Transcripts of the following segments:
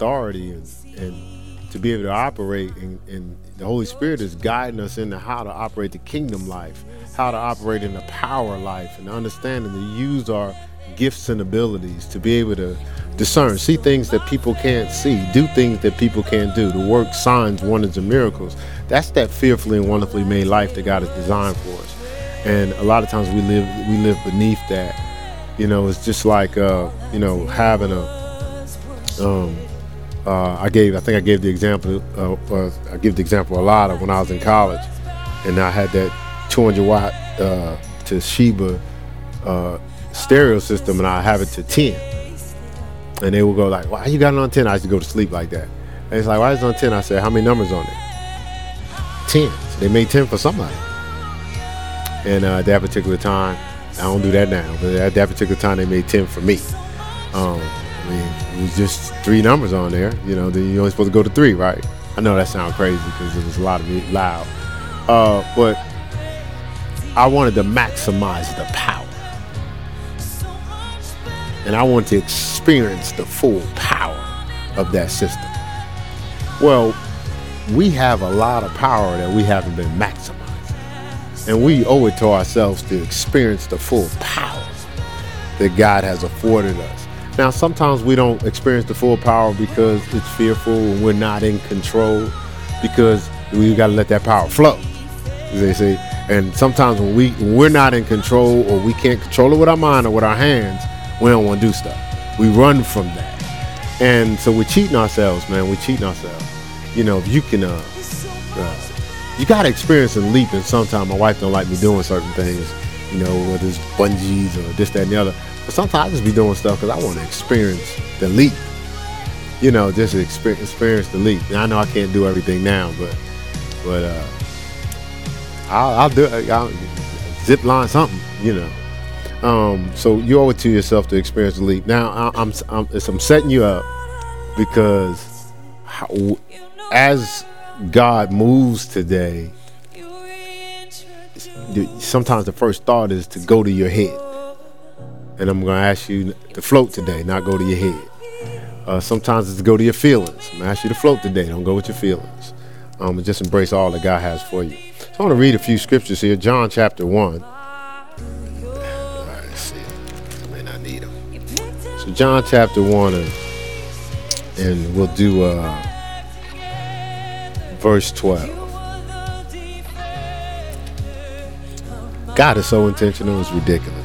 authority and, and to be able to operate and, and the Holy Spirit is guiding us into how to operate the kingdom life, how to operate in the power life, and understanding to use our gifts and abilities to be able to discern, see things that people can't see, do things that people can't do, to work signs, wonders, and miracles. That's that fearfully and wonderfully made life that God has designed for us. And a lot of times we live we live beneath that. You know, it's just like uh, you know having a. Um, uh, I gave I think I gave the example. Uh, uh, I give the example a lot of when I was in college, and I had that 200 watt uh, Toshiba uh, stereo system, and I have it to 10. And they would go like, "Why you got it on 10?" I used to go to sleep like that. And it's like, "Why is it on 10?" I said, "How many numbers on it?" 10. So they made 10 for somebody. And uh, at that particular time, I don't do that now, but at that particular time, they made 10 for me. Um, Mean, it was just three numbers on there. You know, then you're only supposed to go to three, right? I know that sounds crazy because it was a lot of it loud. Uh, but I wanted to maximize the power. And I wanted to experience the full power of that system. Well, we have a lot of power that we haven't been maximizing. And we owe it to ourselves to experience the full power that God has afforded us. Now, sometimes we don't experience the full power because it's fearful and we're not in control because we got to let that power flow. They say, and sometimes when we when we're not in control or we can't control it with our mind or with our hands, we don't want to do stuff. We run from that, and so we're cheating ourselves, man. We're cheating ourselves. You know, if you can, uh, uh, you got to experience and leap. And sometimes my wife don't like me doing certain things. You know, whether it's bungees or this, that, and the other. Sometimes I just be doing stuff because I want to experience the leap. You know, just experience, experience the leap. And I know I can't do everything now, but but uh, I'll, I'll do it. I'll zip line something, you know. Um, so you owe it to yourself to experience the leap. Now I, I'm, I'm, I'm setting you up because how, as God moves today, sometimes the first thought is to go to your head. And I'm going to ask you to float today, not go to your head. Uh, sometimes it's to go to your feelings. I'm going to ask you to float today, don't go with your feelings. Um, just embrace all that God has for you. So I want to read a few scriptures here. John chapter 1. let's see. I may not need them. So John chapter 1, and, and we'll do uh, verse 12. God is so intentional, it's ridiculous.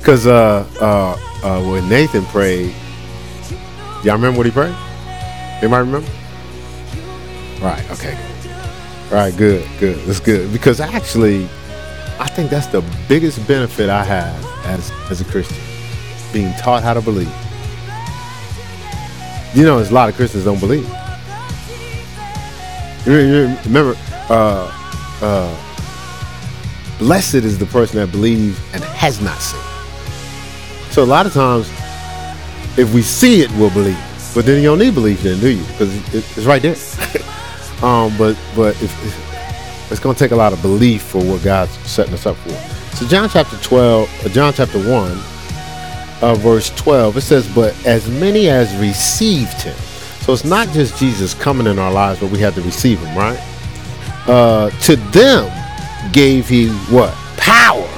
Because uh, uh, uh, when Nathan prayed, y'all remember what he prayed? Anybody remember? Right, okay. All right, good, good. That's good. Because actually, I think that's the biggest benefit I have as, as a Christian being taught how to believe. You know, there's a lot of Christians don't believe. You remember, uh, uh, blessed is the person that believes and has not seen. So a lot of times, if we see it, we'll believe. But then you don't need belief then, do you? Because it's right there. um, but but if, it's going to take a lot of belief for what God's setting us up for. So John chapter 12, uh, John chapter 1, uh, verse 12, it says, But as many as received him. So it's not just Jesus coming in our lives, but we have to receive him, right? Uh, to them gave he what? Power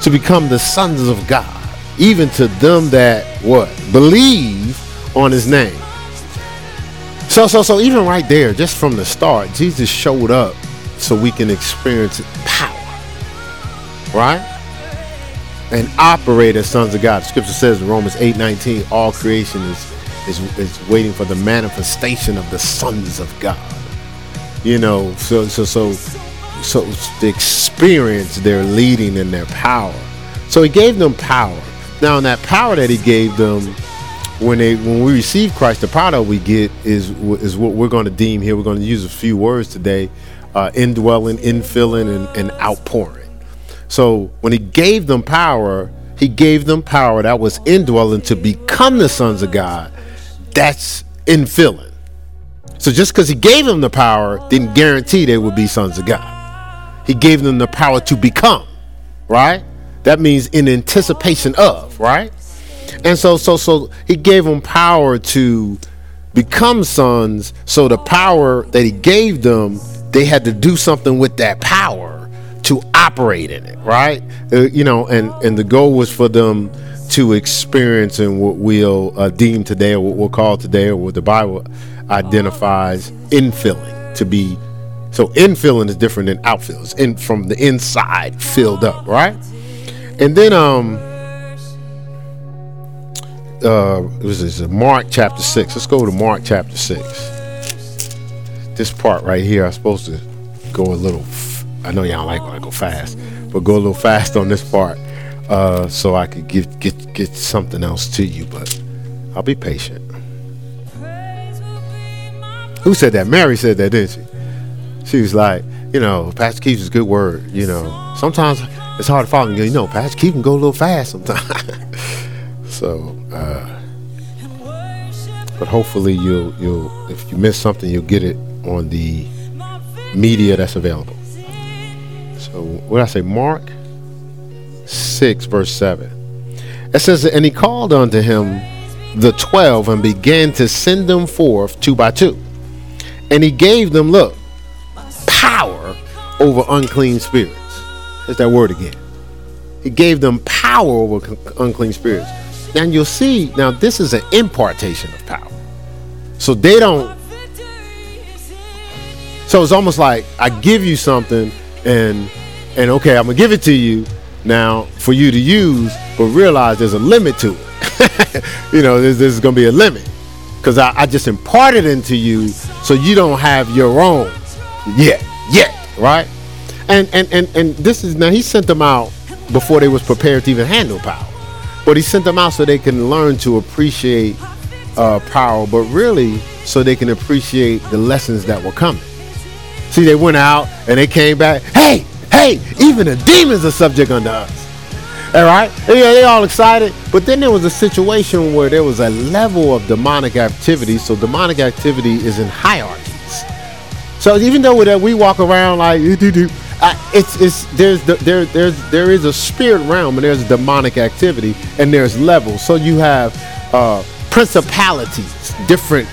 to become the sons of God. Even to them that what? Believe on his name. So so so even right there, just from the start, Jesus showed up so we can experience power. Right? And operate as sons of God. Scripture says in Romans 8 19, all creation is, is is waiting for the manifestation of the sons of God. You know, so so so so to experience their leading and their power. So he gave them power. Now, in that power that he gave them, when they when we receive Christ, the power that we get is is what we're going to deem here. We're going to use a few words today: uh, indwelling, infilling, and, and outpouring. So when he gave them power, he gave them power that was indwelling to become the sons of God. That's infilling. So just because he gave them the power didn't guarantee they would be sons of God. He gave them the power to become, right? That means in anticipation of, right? And so, so, so he gave them power to become sons. So the power that he gave them, they had to do something with that power to operate in it, right? Uh, you know, and and the goal was for them to experience and what we'll uh, deem today, or what we'll call today, or what the Bible identifies infilling to be. So infilling is different than outfill. It's in from the inside filled up, right? And then um uh it was this Mark chapter six. Let's go to Mark chapter six. This part right here, I'm supposed to go a little. F- I know y'all like when I go fast, but go a little fast on this part, uh, so I could get get get something else to you. But I'll be patient. Who said that? Mary said that, didn't she? She was like, you know, Pastor Keith is a good word. You know, sometimes it's hard to follow. You know, Pastor Keith can go a little fast sometimes. so, uh, but hopefully you'll you'll if you miss something, you'll get it on the media that's available. So, what did I say? Mark six verse seven. It says, and he called unto him the twelve and began to send them forth two by two. And he gave them, look, power over unclean spirits. There's that word again. He gave them power over unclean spirits. And you'll see, now this is an impartation of power. So they don't. So it's almost like I give you something and and okay, I'm gonna give it to you now for you to use, but realize there's a limit to it. you know, there's, there's gonna be a limit because I, I just imparted into you so you don't have your own yet, yet, right? And and and and this is now he sent them out before they was prepared to even handle power, but he sent them out so they can learn to appreciate uh, power, but really so they can appreciate the lessons that were coming. See, they went out and they came back. Hey, hey, even the demons are subject unto us. All right, yeah, they all excited. But then there was a situation where there was a level of demonic activity. So demonic activity is in hierarchies. So even though that we walk around like it's it's there's the, there there's there is a spirit realm and there's demonic activity and there's levels. So you have uh, principalities, different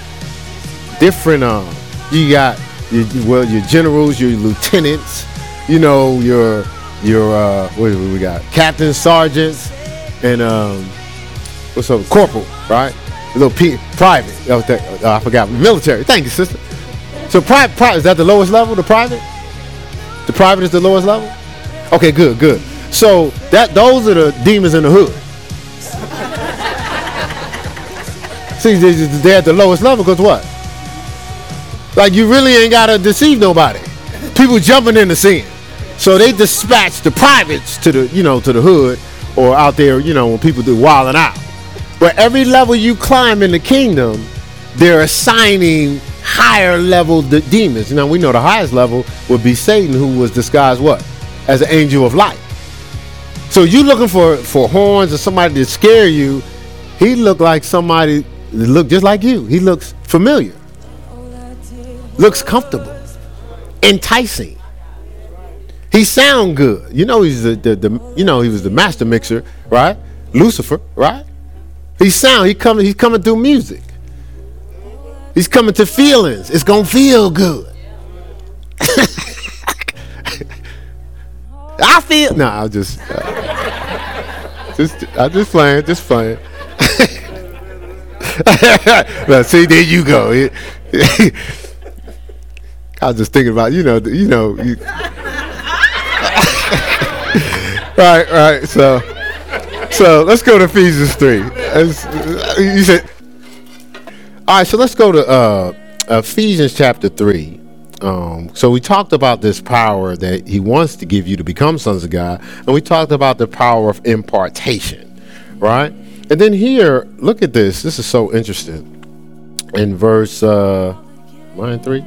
different. Uh, you got your, well your generals, your lieutenants, you know your your uh, what do we got? Captains, sergeants, and um, what's up? Corporal, right? A little P- private. Oh, I forgot. Military. Thank you, sister. So private, pri- is that the lowest level? The private? The private is the lowest level. Okay, good, good. So that those are the demons in the hood. See, they're at the lowest level because what? Like you really ain't gotta deceive nobody. People jumping in the scene. So they dispatch the privates to the, you know, to the hood or out there, you know, when people do wilding out. But every level you climb in the kingdom, they're assigning higher level de- demons. Now we know the highest level would be Satan, who was disguised what? As an angel of light. So you looking for for horns or somebody to scare you. He looked like somebody that looked just like you. He looks familiar. Looks comfortable. Enticing. He sound good. You know he's the, the, the you know he was the master mixer, right? Lucifer, right? He sound he coming he's coming through music. He's coming to feelings. It's gonna feel good. I feel no. I just uh, just I just playing, just playing. well, see, there you go. I was just thinking about you know you know you, right, right. So, so let's go to Ephesians three. As, you said, all right. So let's go to uh, Ephesians chapter three. Um, so we talked about this power that He wants to give you to become sons of God, and we talked about the power of impartation, right? And then here, look at this. This is so interesting. In verse uh, line three,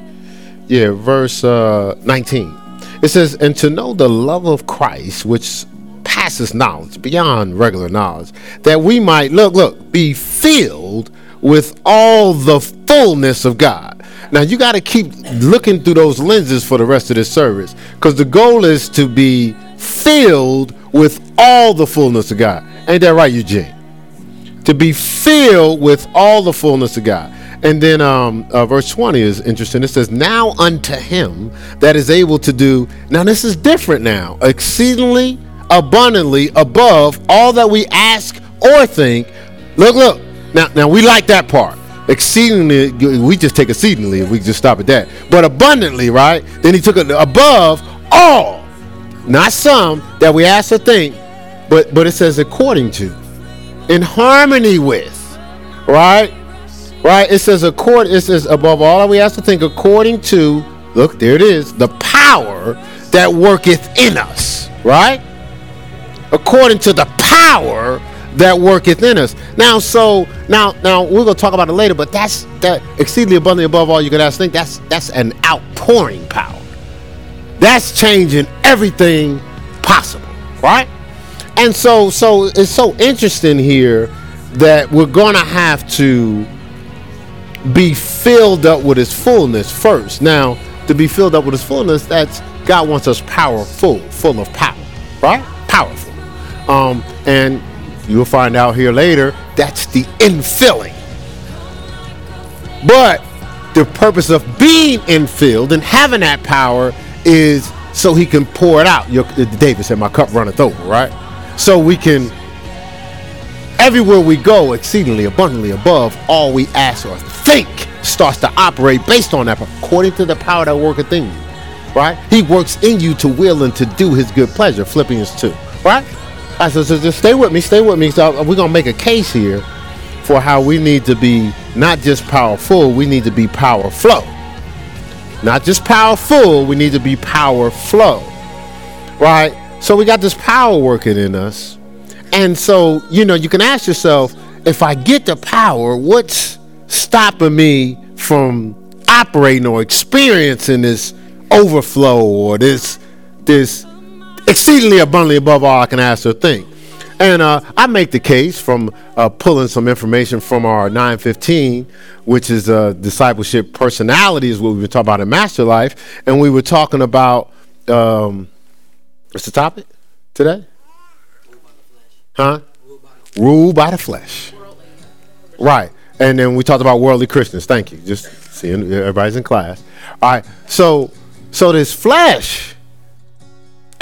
yeah, verse uh, nineteen. It says, and to know the love of Christ, which passes knowledge, beyond regular knowledge, that we might, look, look, be filled with all the fullness of God. Now, you got to keep looking through those lenses for the rest of this service because the goal is to be filled with all the fullness of God. Ain't that right, Eugene? to be filled with all the fullness of God. And then um, uh, verse 20 is interesting. It says, Now unto him that is able to do, now this is different now, exceedingly abundantly above all that we ask or think. Look, look. Now, now we like that part. Exceedingly, we just take exceedingly we just stop at that. But abundantly, right? Then he took it above all, not some that we ask to think, but but it says according to, in harmony with, right? Right? It says accord. It says above all we ask to think according to. Look, there it is. The power that worketh in us. Right? According to the power that worketh in us. Now, so now, now we're gonna talk about it later, but that's that exceedingly abundantly above all you could ask think. That's that's an outpouring power. That's changing everything possible, right? And so, so it's so interesting here that we're gonna have to be filled up with his fullness first. Now, to be filled up with his fullness, that's God wants us powerful, full of power, right? Powerful. Um, and you'll find out here later, that's the infilling. But the purpose of being infilled and having that power is so he can pour it out. Your, David said, My cup runneth over, right? So we can everywhere we go, exceedingly abundantly above all we ask or think starts to operate based on that, according to the power that worketh in you. Right? He works in you to will and to do his good pleasure. Philippians 2. Right? Right, said, just stay with me, stay with me. So we're gonna make a case here for how we need to be not just powerful, we need to be power flow. Not just powerful, we need to be power flow. Right? So we got this power working in us and so, you know, you can ask yourself, if I get the power, what's stopping me from operating or experiencing this overflow or this this exceedingly abundantly above all I can ask or think? And uh, I make the case from uh, pulling some information from our 915, which is uh, discipleship personality, is what we've been talking about in Master Life. And we were talking about um, what's the topic today? Huh? Ruled by the flesh. Right. And then we talked about worldly Christians. Thank you. Just seeing everybody's in class. All right. So so this flesh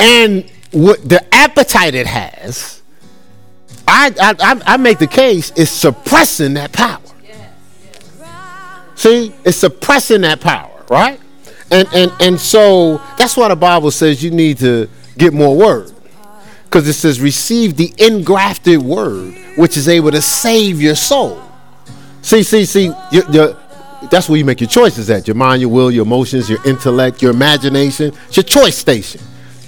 and what the appetite it has, I I, I make the case is suppressing that power. See, it's suppressing that power, right? And and and so that's why the Bible says you need to get more word. Because it says receive the engrafted word which is able to save your soul. See see see you that's where you make your choices at. Your mind your will your emotions your intellect your imagination. It's your choice station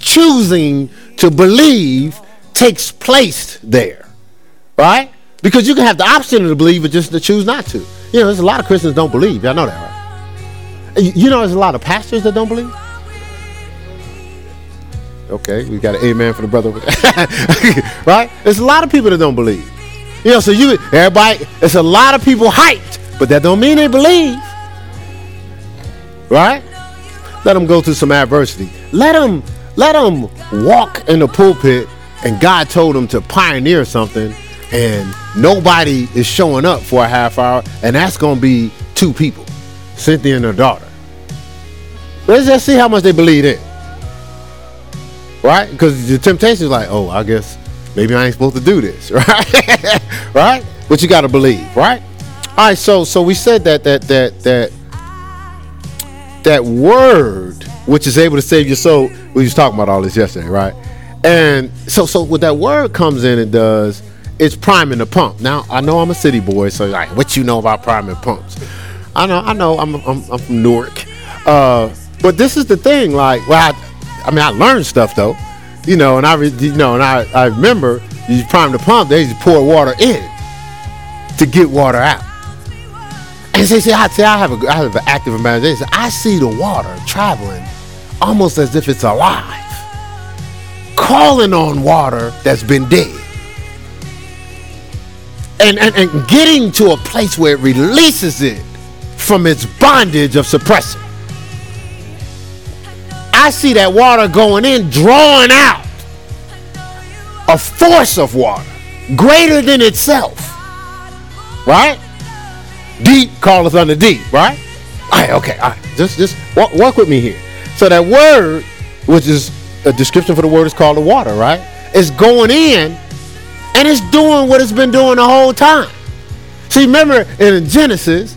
choosing to believe takes place there right because you can have the option to believe but just to choose not to you know there's a lot of christians don't believe y'all know that right you know there's a lot of pastors that don't believe Okay, we got an amen for the brother. right? There's a lot of people that don't believe. You know, so you everybody, it's a lot of people hyped, but that don't mean they believe. Right? Let them go through some adversity. Let them let them walk in the pulpit and God told them to pioneer something and nobody is showing up for a half hour and that's going to be two people, Cynthia and her daughter. Let's just see how much they believe in right? Because the temptation is like, oh, I guess maybe I ain't supposed to do this, right? right? But you got to believe, right? All right. So so we said that that that that that word which is able to save your soul. We was talking about all this yesterday, right? And so so what that word comes in and does, it's priming the pump. Now I know I'm a city boy, so like, what you know about priming pumps? I know, I know, I'm I'm, I'm from Newark. Uh, but this is the thing, like, well, I, I mean, I learned stuff though, you know, and I, you know, and I, I remember you prime the pump, they just pour water in to get water out. And say, see, I, see, I have a, I have an active imagination. I see the water traveling almost as if it's alive, calling on water that's been dead. And, and, and getting to a place where it releases it from its bondage of suppressing. I see that water going in, drawing out a force of water greater than itself right? Deep calleth unto deep, right? All right, okay, all right. Just just walk, walk with me here. So that word, which is a description for the word, is called the water, right? It's going in and it's doing what it's been doing the whole time. See, remember in Genesis,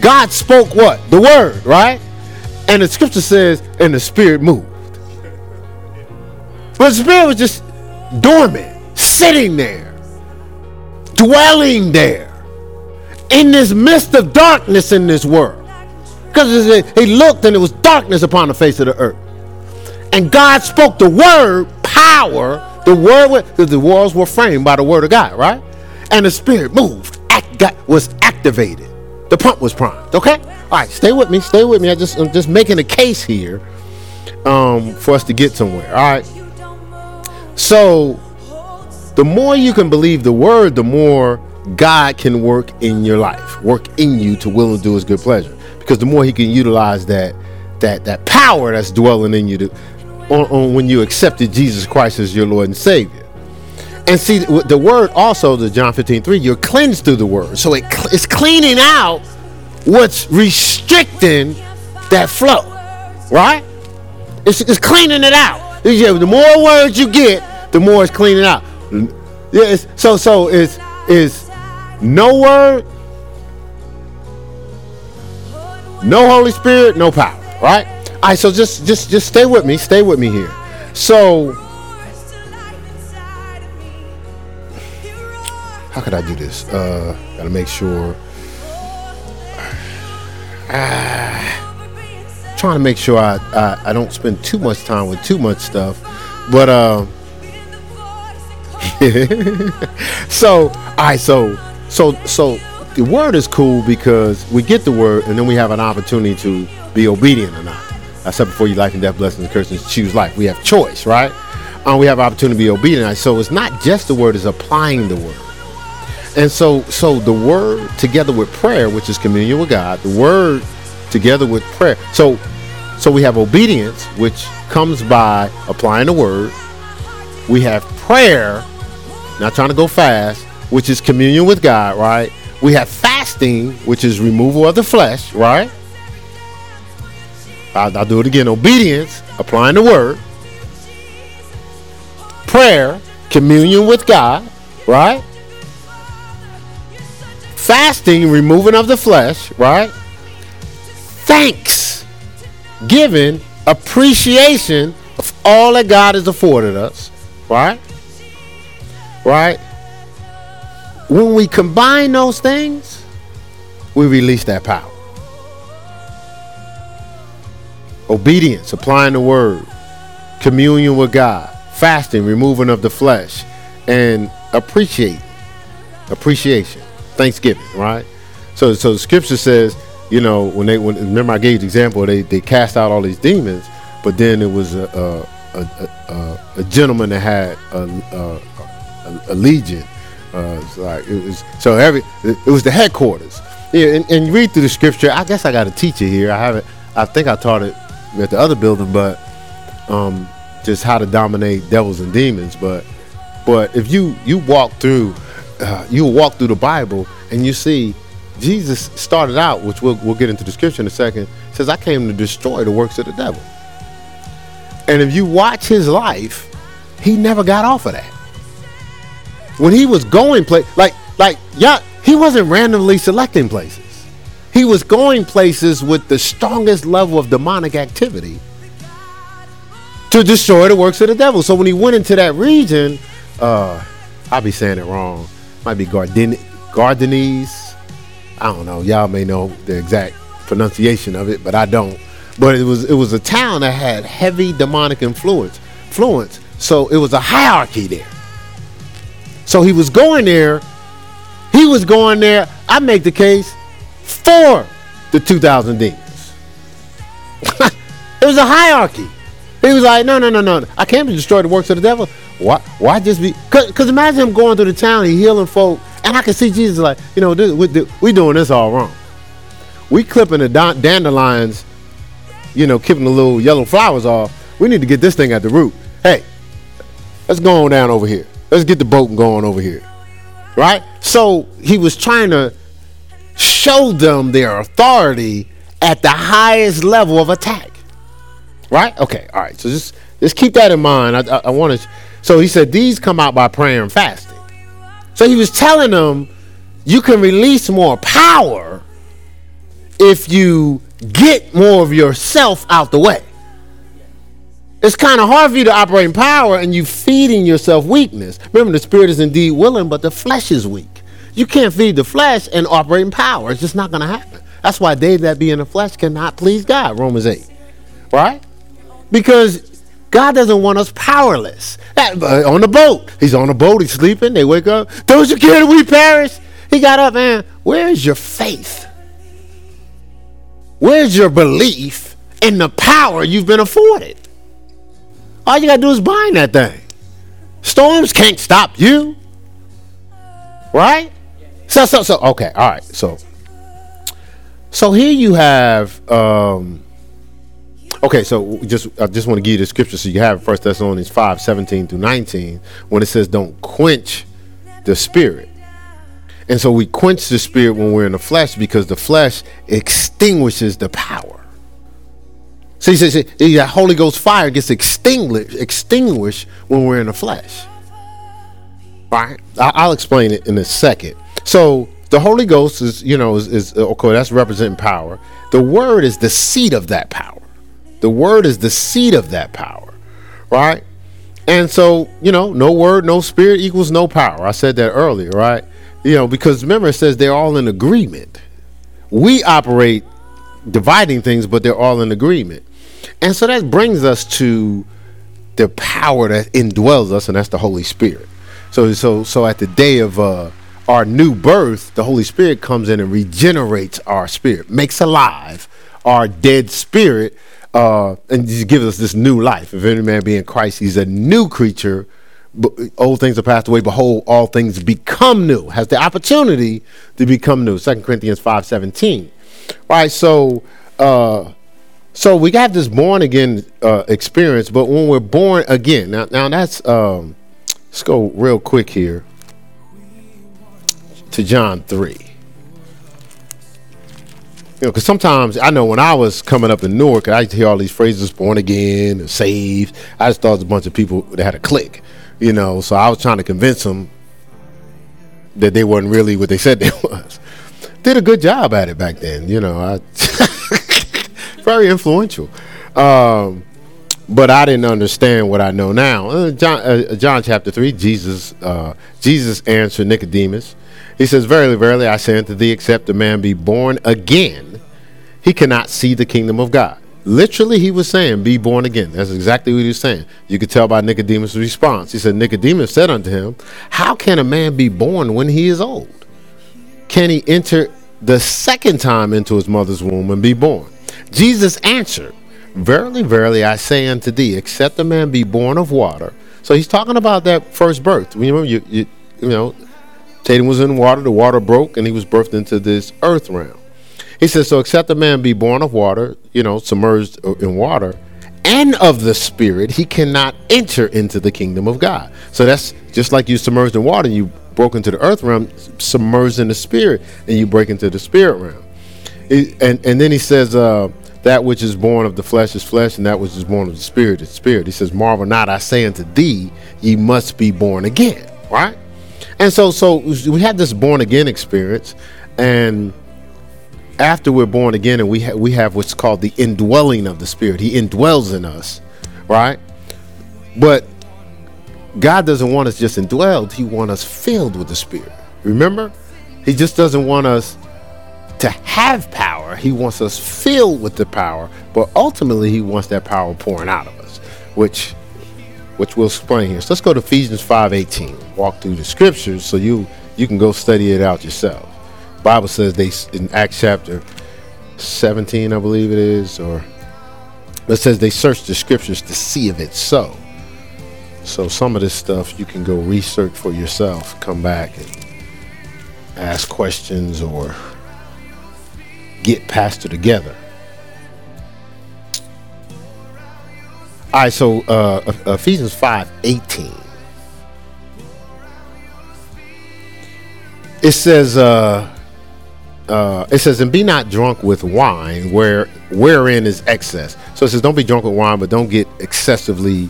God spoke what? The word, right? And the scripture says, and the spirit moved. But the spirit was just dormant, sitting there, dwelling there, in this midst of darkness in this world. Because he looked and it was darkness upon the face of the earth. And God spoke the word, power, the word, the worlds were framed by the word of God, right? And the spirit moved, act, got, was activated. The pump was primed, okay? All right, stay with me, stay with me. I just, I'm just making a case here um, for us to get somewhere, all right? So, the more you can believe the word, the more God can work in your life, work in you to will and do his good pleasure. Because the more he can utilize that that that power that's dwelling in you to, on, on when you accepted Jesus Christ as your Lord and Savior. And see the word also, the John 15, 3, you're cleansed through the word. So it, it's cleaning out what's restricting that flow. Right? It's, it's cleaning it out. The more words you get, the more it's cleaning out. Yeah, so so it's is no word, no Holy Spirit, no power. Right? All right. So just just just stay with me. Stay with me here. So how could I do this? Uh, gotta make sure. Trying to make sure I, I I don't spend too much time with too much stuff, but uh. so all right, so so so the word is cool because we get the word and then we have an opportunity to be obedient or not. I said before you life and death, blessings and curses, choose life. We have choice, right? Um, we have opportunity to be obedient. So it's not just the word, it's applying the word. And so so the word together with prayer, which is communion with God, the word together with prayer. So so we have obedience, which comes by applying the word. We have prayer, not trying to go fast, which is communion with God, right? We have fasting, which is removal of the flesh, right? I'll, I'll do it again. Obedience, applying the word. Prayer, communion with God, right? Fasting, removing of the flesh, right? Thanks, giving, appreciation of all that God has afforded us, right? Right? When we combine those things, we release that power. Obedience, applying the word, communion with God, fasting, removing of the flesh, and appreciate. Appreciation. Thanksgiving, right? So so the scripture says, you know, when they when remember I gave the example, they they cast out all these demons, but then it was a a, a, a, a gentleman that had a, a legion uh, it's like it was so every it was the headquarters. Yeah, and, and you read through the scripture. I guess I got a teacher here. I haven't. I think I taught it at the other building, but um, just how to dominate devils and demons. But but if you you walk through, uh, you walk through the Bible and you see Jesus started out, which we'll we'll get into the scripture in a second. Says I came to destroy the works of the devil. And if you watch his life, he never got off of that when he was going place like like yeah he wasn't randomly selecting places he was going places with the strongest level of demonic activity to destroy the works of the devil so when he went into that region uh i'll be saying it wrong might be Gardin Gardenies. I don't know. Y'all may know the exact pronunciation of it, but I don't. But it was it was a town that had heavy demonic influence. Influence. So it was a hierarchy there. So he was going there. He was going there. I make the case for the 2,000 demons. it was a hierarchy. He was like, no, no, no, no. I came to destroy the works of the devil. Why? Why just be? Because imagine him going through the town, he healing folk, and I can see Jesus like, you know, this, we, doing this all wrong. We clipping the dandelions, you know, keeping the little yellow flowers off. We need to get this thing at the root. Hey, let's go on down over here let's get the boat going over here. Right? So he was trying to show them their authority at the highest level of attack. Right? Okay. All right. So just just keep that in mind. I, I, I want to. So he said these come out by prayer and fasting. So he was telling them you can release more power if you get more of yourself out the way. It's kind of hard for you to operate in power and you feeding yourself weakness. Remember, the spirit is indeed willing, but the flesh is weak. You can't feed the flesh and operate in power. It's just not going to happen. That's why they that be in the flesh cannot please God. Romans 8. Right? Because God doesn't want us powerless. Uh, on the boat. He's on the boat. He's sleeping. They wake up. Those you care that we perish? He got up, man. Where's your faith? Where's your belief in the power you've been afforded? All you gotta do is bind that thing. Storms can't stop you. Right? So so so okay, all right. So so here you have um okay, so just I just want to give you the scripture so you have First Thessalonians 5, 17 through 19, when it says don't quench the spirit. And so we quench the spirit when we're in the flesh because the flesh extinguishes the power. See, see, see, that Holy Ghost fire gets extinguished, extinguished when we're in the flesh. Right? I'll explain it in a second. So the Holy Ghost is, you know, is, is uh, okay. That's representing power. The Word is the seat of that power. The Word is the seat of that power, right? And so, you know, no word, no spirit equals no power. I said that earlier, right? You know, because remember it says they're all in agreement. We operate dividing things, but they're all in agreement. And so that brings us to the power that indwells us, and that's the Holy Spirit. So, so, so at the day of uh, our new birth, the Holy Spirit comes in and regenerates our spirit, makes alive our dead spirit, uh, and gives us this new life. If any man be in Christ, he's a new creature. Old things are passed away. Behold, all things become new. Has the opportunity to become new. Second Corinthians five seventeen. Right. So. Uh, so we got this born again uh, experience, but when we're born again, now now that's um, let's go real quick here to John three. You know, because sometimes I know when I was coming up in Newark, I used to hear all these phrases "born again," and "saved." I just thought it was a bunch of people that had a click, you know. So I was trying to convince them that they weren't really what they said they was. Did a good job at it back then, you know. I very influential. Um, but I didn't understand what I know now. Uh, John, uh, John chapter three, Jesus, uh, Jesus answered Nicodemus. He says, "Verily, verily, I say unto thee, except a man be born again, he cannot see the kingdom of God." Literally, he was saying, "Be born again." That's exactly what he was saying. You could tell by Nicodemus' response. He said, "Nicodemus said unto him, How can a man be born when he is old? Can he enter the second time into his mother's womb and be born?" Jesus answered, Verily, verily, I say unto thee, except a man be born of water. So he's talking about that first birth. Remember, you, you, you know, Tatum was in water, the water broke, and he was birthed into this earth realm. He says, So except a man be born of water, you know, submerged in water, and of the Spirit, he cannot enter into the kingdom of God. So that's just like you submerged in water, you broke into the earth realm, submerged in the Spirit, and you break into the spirit realm. And, and then he says, uh, that which is born of the flesh is flesh, and that which is born of the spirit is spirit. He says, Marvel not, I say unto thee, ye must be born again. Right? And so so we had this born again experience, and after we're born again, and we ha- we have what's called the indwelling of the Spirit. He indwells in us, right? But God doesn't want us just indwelled; He wants us filled with the Spirit. Remember, He just doesn't want us to have power. He wants us filled with the power, but ultimately he wants that power pouring out of us, which which we'll explain here. So let's go to Ephesians 5:18. Walk through the scriptures so you you can go study it out yourself. Bible says they in Acts chapter 17, I believe it is, or it says they searched the scriptures to see if it's so. So some of this stuff you can go research for yourself, come back and ask questions or get pastor together. All right, so uh, Ephesians 5 18. It says, uh, uh, it says, and be not drunk with wine, where wherein is excess. So it says, don't be drunk with wine, but don't get excessively.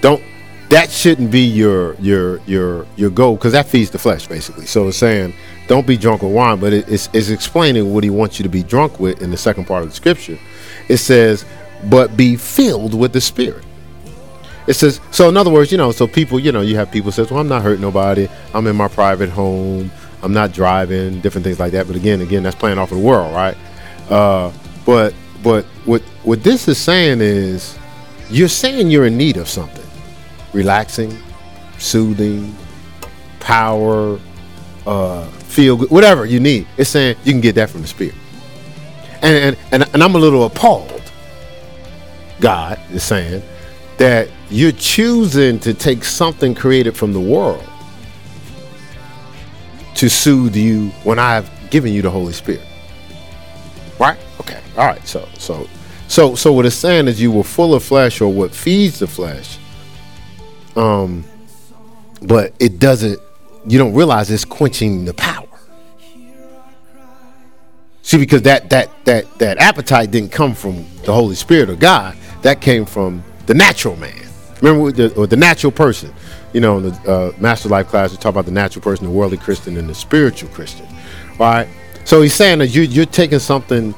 Don't. That shouldn't be your your your your goal because that feeds the flesh basically. So it's saying, don't be drunk with wine, but it, it's, it's explaining what he wants you to be drunk with in the second part of the scripture. It says, but be filled with the Spirit. It says, so in other words, you know, so people, you know, you have people says, well, I'm not hurting nobody. I'm in my private home. I'm not driving, different things like that. But again, again, that's playing off of the world, right? Uh, but but what what this is saying is, you're saying you're in need of something, relaxing, soothing, power, uh, feel good, whatever you need. It's saying you can get that from the Spirit. And and and, and I'm a little appalled. God is saying that you're choosing to take something created from the world to soothe you when I've given you the Holy Spirit. Right? Okay. All right. So so so so what it's saying is you were full of flesh or what feeds the flesh. Um but it doesn't you don't realize it's quenching the power. See, because that that that that appetite didn't come from the Holy Spirit or God. That came from the natural man. Remember, the, or the natural person. You know, in the uh, Master Life class, we talk about the natural person, the worldly Christian, and the spiritual Christian. All right. So he's saying that you, you're taking something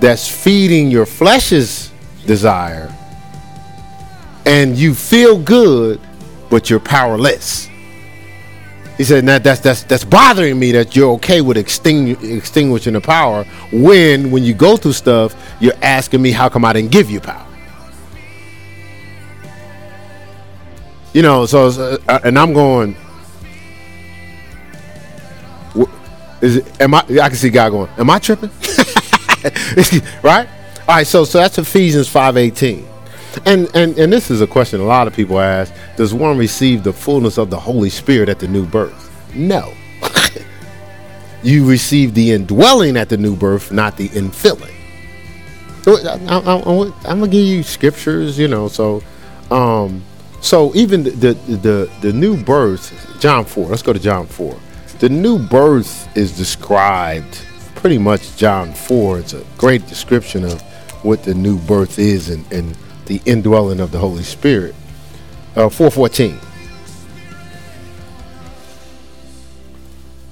that's feeding your flesh's desire, and you feel good, but you're powerless. He said that that's that's that's bothering me that you're okay with extingu- extinguishing the power when when you go through stuff you're asking me how come I didn't give you power. You know, so uh, and I'm going. Is it? Am I? I can see God going. Am I tripping? right. All right. So so that's Ephesians five eighteen. And, and and this is a question a lot of people ask: Does one receive the fullness of the Holy Spirit at the new birth? No. you receive the indwelling at the new birth, not the infilling. So I, am gonna give you scriptures, you know. So, um, so even the, the the the new birth, John four. Let's go to John four. The new birth is described pretty much John four. It's a great description of what the new birth is and, and the indwelling of the Holy Spirit. Uh, 414.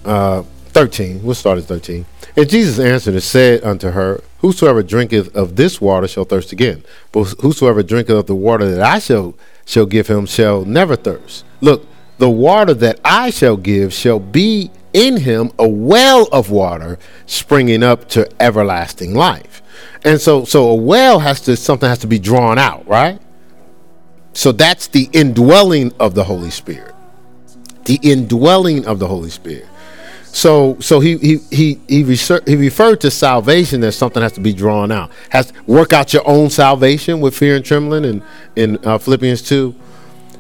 Uh, 13. We'll start at 13. And Jesus answered and said unto her, Whosoever drinketh of this water shall thirst again. But whosoever drinketh of the water that I shall shall give him shall never thirst. Look, the water that I shall give shall be in him a well of water springing up to everlasting life. And so so a well has to something has to be drawn out, right? So that's the indwelling of the Holy Spirit. The indwelling of the Holy Spirit. So so he he he he, he referred to salvation as something has to be drawn out. Has work out your own salvation with fear and trembling in in uh, Philippians 2.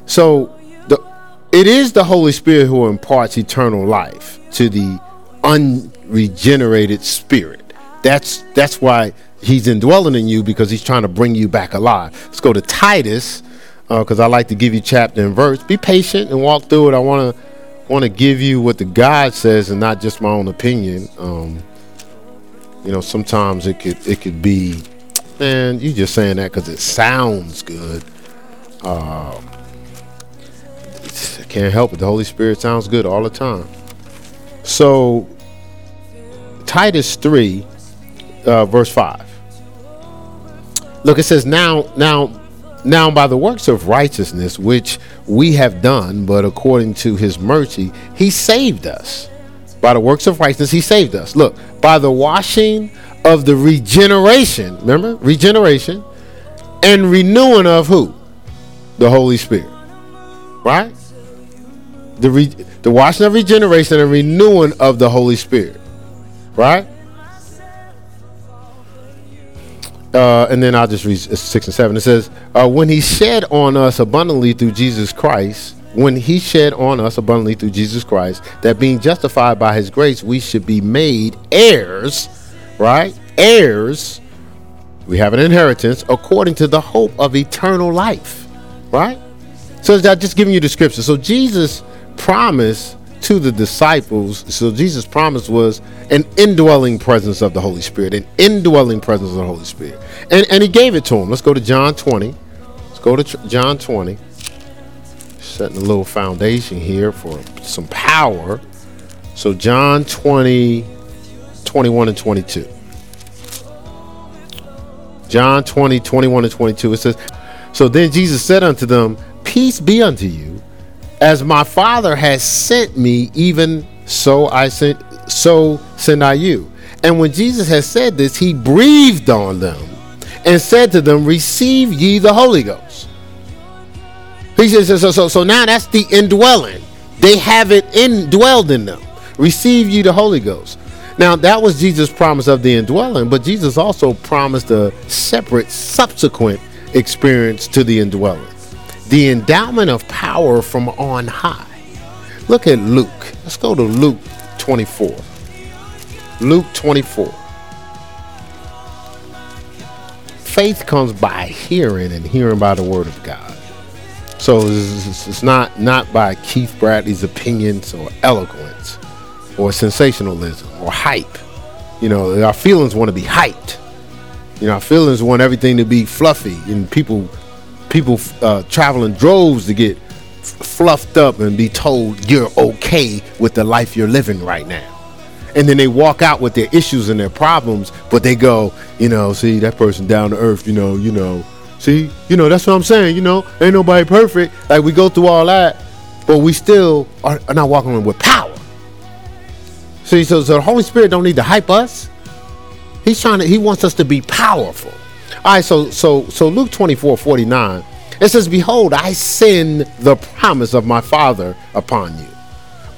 So the it is the Holy Spirit who imparts eternal life to the unregenerated spirit. That's that's why he's indwelling in you because he's trying to bring you back alive. Let's go to Titus because uh, I like to give you chapter and verse. Be patient and walk through it. I want to want to give you what the God says and not just my own opinion. Um, you know, sometimes it could it could be, man, you just saying that because it sounds good. Um, I can't help it. The Holy Spirit sounds good all the time. So, Titus three, uh, verse five. Look, it says, Now, now, now by the works of righteousness which we have done, but according to his mercy, he saved us. By the works of righteousness, he saved us. Look, by the washing of the regeneration, remember? Regeneration and renewing of who? The Holy Spirit. Right? The re- the washing of regeneration and renewing of the Holy Spirit. Right? Uh, and then I'll just read six and seven. It says, uh, "When He shed on us abundantly through Jesus Christ, when He shed on us abundantly through Jesus Christ, that being justified by His grace, we should be made heirs, right? Heirs. We have an inheritance according to the hope of eternal life, right? So I'm just giving you the scripture. So Jesus promised to the disciples. So Jesus' promise was an indwelling presence of the Holy Spirit, an indwelling presence of the Holy Spirit. And, and he gave it to him. Let's go to John 20. Let's go to tr- John 20. Setting a little foundation here for some power. So John 20, 21 and 22. John 20, 21 and 22. It says, So then Jesus said unto them, Peace be unto you. As my Father has sent me, even so I sent so send I you. And when Jesus had said this, he breathed on them and said to them, Receive ye the Holy Ghost. He says, so, so, so now that's the indwelling. They have it indwelled in them. Receive ye the Holy Ghost. Now, that was Jesus' promise of the indwelling, but Jesus also promised a separate, subsequent experience to the indwelling the endowment of power from on high. Look at Luke. Let's go to Luke 24. Luke 24. Faith comes by hearing, and hearing by the word of God. So it's not not by Keith Bradley's opinions or eloquence or sensationalism or hype. You know, our feelings want to be hyped. You know, our feelings want everything to be fluffy, and people people uh, travel in droves to get fluffed up and be told you're okay with the life you're living right now. And then they walk out with their issues and their problems, but they go, you know, see that person down to earth, you know, you know, see, you know, that's what I'm saying, you know, ain't nobody perfect. Like we go through all that, but we still are, are not walking with power. See, so, so the Holy Spirit don't need to hype us. He's trying to, he wants us to be powerful. All right, so so so Luke 24, 49, it says, Behold, I send the promise of my Father upon you.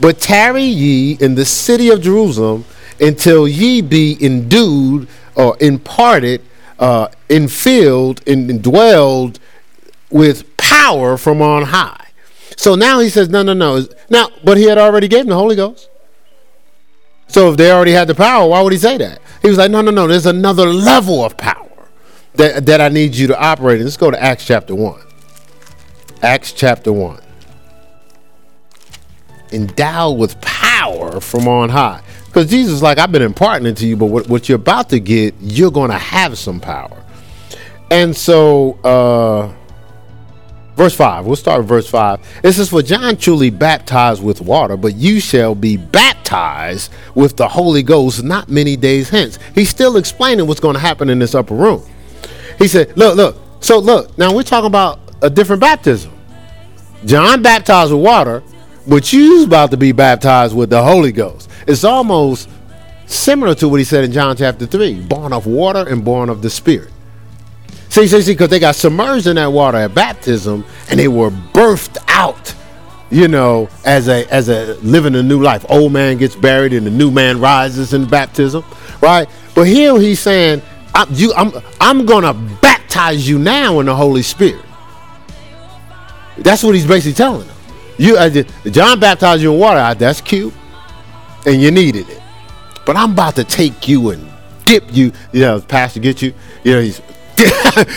But tarry ye in the city of Jerusalem until ye be endued or imparted, uh, infilled, and indwelled with power from on high. So now he says, no, no, no. Now, but he had already given the Holy Ghost. So if they already had the power, why would he say that? He was like, no, no, no. There's another level of power that, that I need you to operate in. Let's go to Acts chapter 1. Acts chapter 1. Endowed with power from on high. Because Jesus is like, I've been imparting it to you, but what, what you're about to get, you're going to have some power. And so, uh, verse 5, we'll start with verse 5. It says, For John truly baptized with water, but you shall be baptized with the Holy Ghost not many days hence. He's still explaining what's going to happen in this upper room. He said, Look, look. So, look, now we're talking about a different baptism. John baptized with water, but you's about to be baptized with the Holy Ghost. It's almost similar to what he said in John chapter 3 born of water and born of the Spirit. See, see, see, because they got submerged in that water at baptism and they were birthed out, you know, as a as a living a new life. Old man gets buried and the new man rises in baptism, right? But here he's saying I'm, you, I'm, I'm to baptize you now in the Holy Spirit. That's what he's basically telling them. You, uh, John baptized you in water. That's cute, and you needed it. But I'm about to take you and dip you. You know, pastor get you. You know, he's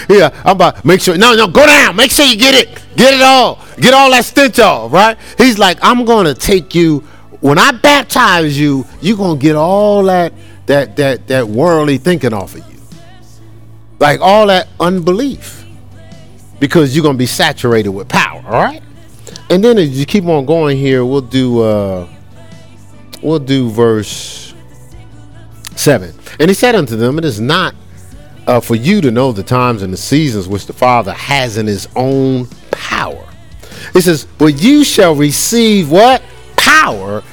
yeah. I'm about make sure. No, no, go down. Make sure you get it. Get it all. Get all that stench off. Right? He's like, I'm gonna take you. When I baptize you, you're gonna get all that that that that worldly thinking off of you like all that unbelief. Because you're to be saturated with power all right? And then as you keep on going here we'll do uh we'll do verse 7 and he said unto them it is not uh, for you to know the times and the seasons which the father has in his own power. He says but you shall receive what? Power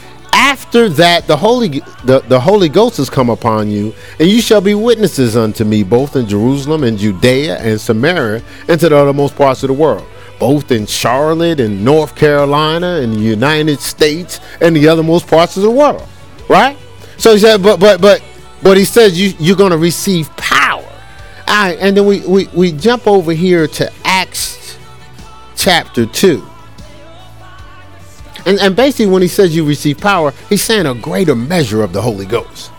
after that the holy the, the holy ghost has come upon you and you shall be witnesses unto me both in jerusalem and judea and samaria and to the uttermost parts of the world both in charlotte and north carolina and the united states and the othermost parts of the world right? So he said but but but but he says you you're going to receive power. All right and then we, we we jump over here to acts chapter 2 and, and basically, when he says you receive power, he's saying a greater measure of the Holy Ghost.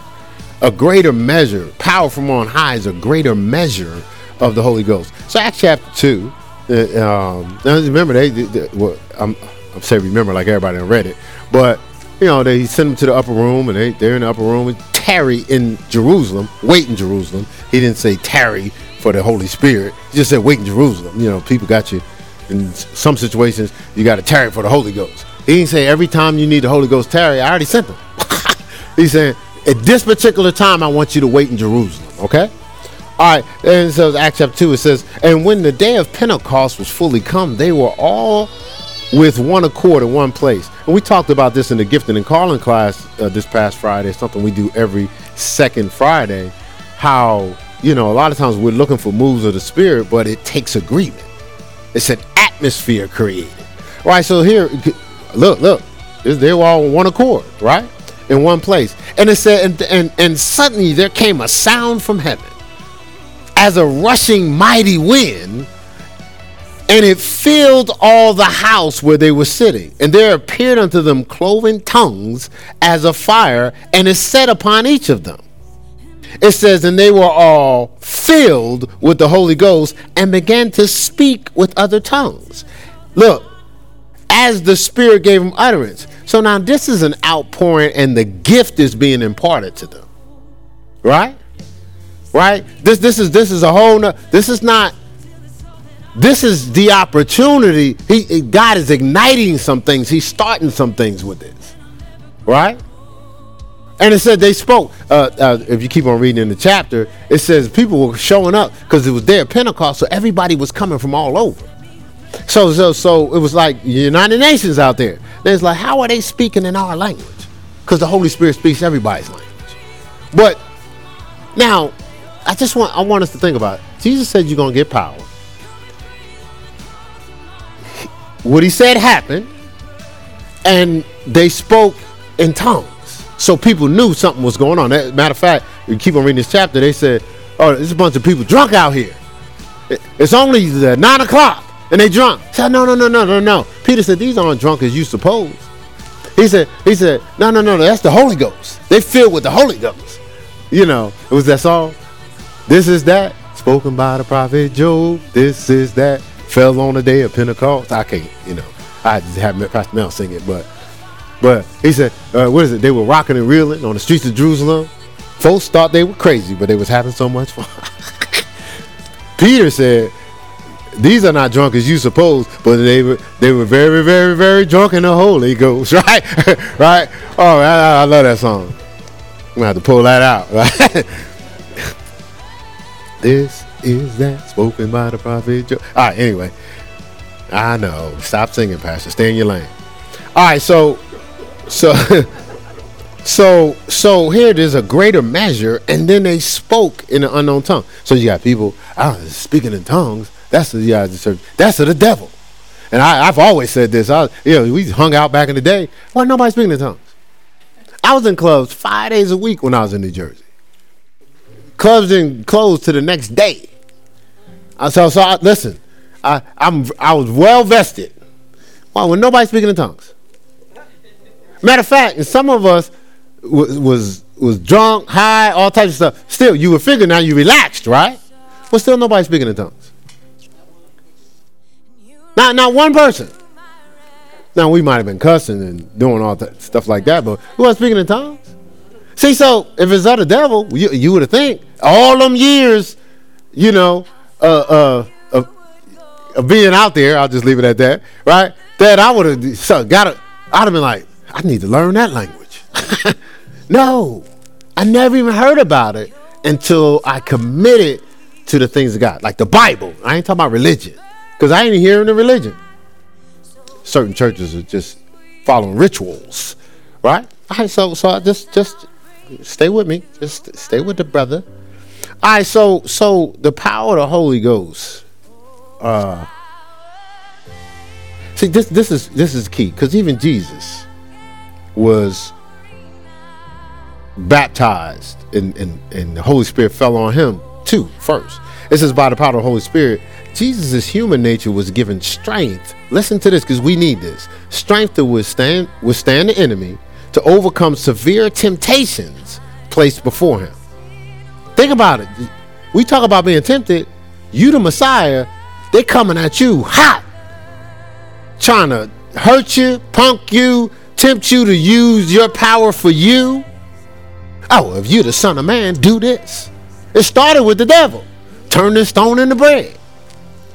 A greater measure. Power from on high is a greater measure of the Holy Ghost. So, Acts chapter 2, uh, um, remember, they, they, they well, I'm, I'm saying remember like everybody read it, but you know, they send them to the upper room, and they they're in the upper room and tarry in Jerusalem, wait in Jerusalem. He didn't say tarry for the Holy Spirit. He just said wait in Jerusalem. You know, people got you in some situations. You got to tarry for the Holy Ghost. He didn't say every time you need the Holy Ghost tarry. I already sent them. He's saying at this particular time, I want you to wait in Jerusalem. Okay. All right, and so Acts chapter 2, it says, And when the day of Pentecost was fully come, they were all with one accord in one place. And we talked about this in the gifting and calling class uh, this past Friday, something we do every second Friday. How, you know, a lot of times we're looking for moves of the Spirit, but it takes agreement. It's an atmosphere created. Right, so here, look, look, they were all one accord, right? In one place. And it said, and, and, and suddenly there came a sound from heaven as a rushing mighty wind, and it filled all the house where they were sitting. And there appeared unto them cloven tongues as a fire, and it set upon each of them. It says, and they were all filled with the Holy Ghost and began to speak with other tongues. Look, as the Spirit gave them utterance. So now this is an outpouring, and the gift is being imparted to them. Right? right? This this is this is a whole. No, this is not. This is the opportunity. He God is igniting some things. He's starting some things with this, right? And it said they spoke. Uh, uh, if you keep on reading in the chapter, it says people were showing up because it was there Pentecost, so everybody was coming from all over. So so so it was like United Nations out there. There's like, how are they speaking in our language? Because the Holy Spirit speaks everybody's language. But now I just want I want us to think about it. Jesus said you're gonna get power. What he said happened, and they spoke in tongues. So people knew something was going on. Matter of fact, you keep on reading this chapter, they said, Oh, there's a bunch of people drunk out here. It's only nine o'clock and they drunk. He said, no, no, no, no, no, no. Peter said, these aren't drunk as you suppose. He said, he said, no, no, no, no, that's the Holy Ghost. They filled with the Holy Ghost. You know, it was that song. This is that spoken by the prophet Job. This is that fell on the day of Pentecost. I can't, you know, I just have Pastor Mel sing it, but but he said, uh, what is it? They were rocking and reeling on the streets of Jerusalem. Folks thought they were crazy, but they was having so much fun. Peter said, these are not drunk as you suppose, but they were they were very, very, very drunk in the Holy Ghost, right? right? Oh, I, I, love that song. I'm gonna have to pull that out, right? This is that spoken by the prophet Joel. All right, anyway. I know. Stop singing, Pastor. Stay in your lane. All right, so so so so here there's a greater measure, and then they spoke in an unknown tongue. So you got people I speaking in tongues. That's the yeah, that's the devil. And I, have always said this. I, you know, we hung out back in the day. Why nobody speaking in tongues? I was in clubs five days a week when I was in New Jersey. Clubs didn't close to the next day. I so so I, listen. I I'm I was well vested. Why? When nobody speaking in tongues. Matter of fact, some of us was was was drunk, high, all types of stuff. Still, you would figure now you relaxed, right? But still, nobody speaking in tongues. Not not one person. Now we might have been cussing and doing all that stuff like that, but who was speaking in tongues? See, so if it's of the devil, you, you would have think all them years, you know, uh, uh, of, of being out there, I'll just leave it at that, right? That I would have so got it. I'd have been like, I need to learn that language. no, I never even heard about it until I committed to the things of God, like the Bible. I ain't talking about religion, because I ain't hearing the religion. Certain churches are just following rituals, right? All right, so so I just just stay with me. Just stay with the brother. All right, so so the power of the Holy Ghost. Uh, see, this this is this is key because even Jesus was baptized, and, and and the Holy Spirit fell on him too first. This is by the power of the Holy Spirit. Jesus' human nature was given strength. Listen to this because we need this strength to withstand withstand the enemy to overcome severe temptations placed before him. Think about it. We talk about being tempted. You, the Messiah, they coming at you hot, trying to hurt you, punk you, tempt you to use your power for you. Oh, if you're the son of man, do this. It started with the devil. Turn this stone into bread.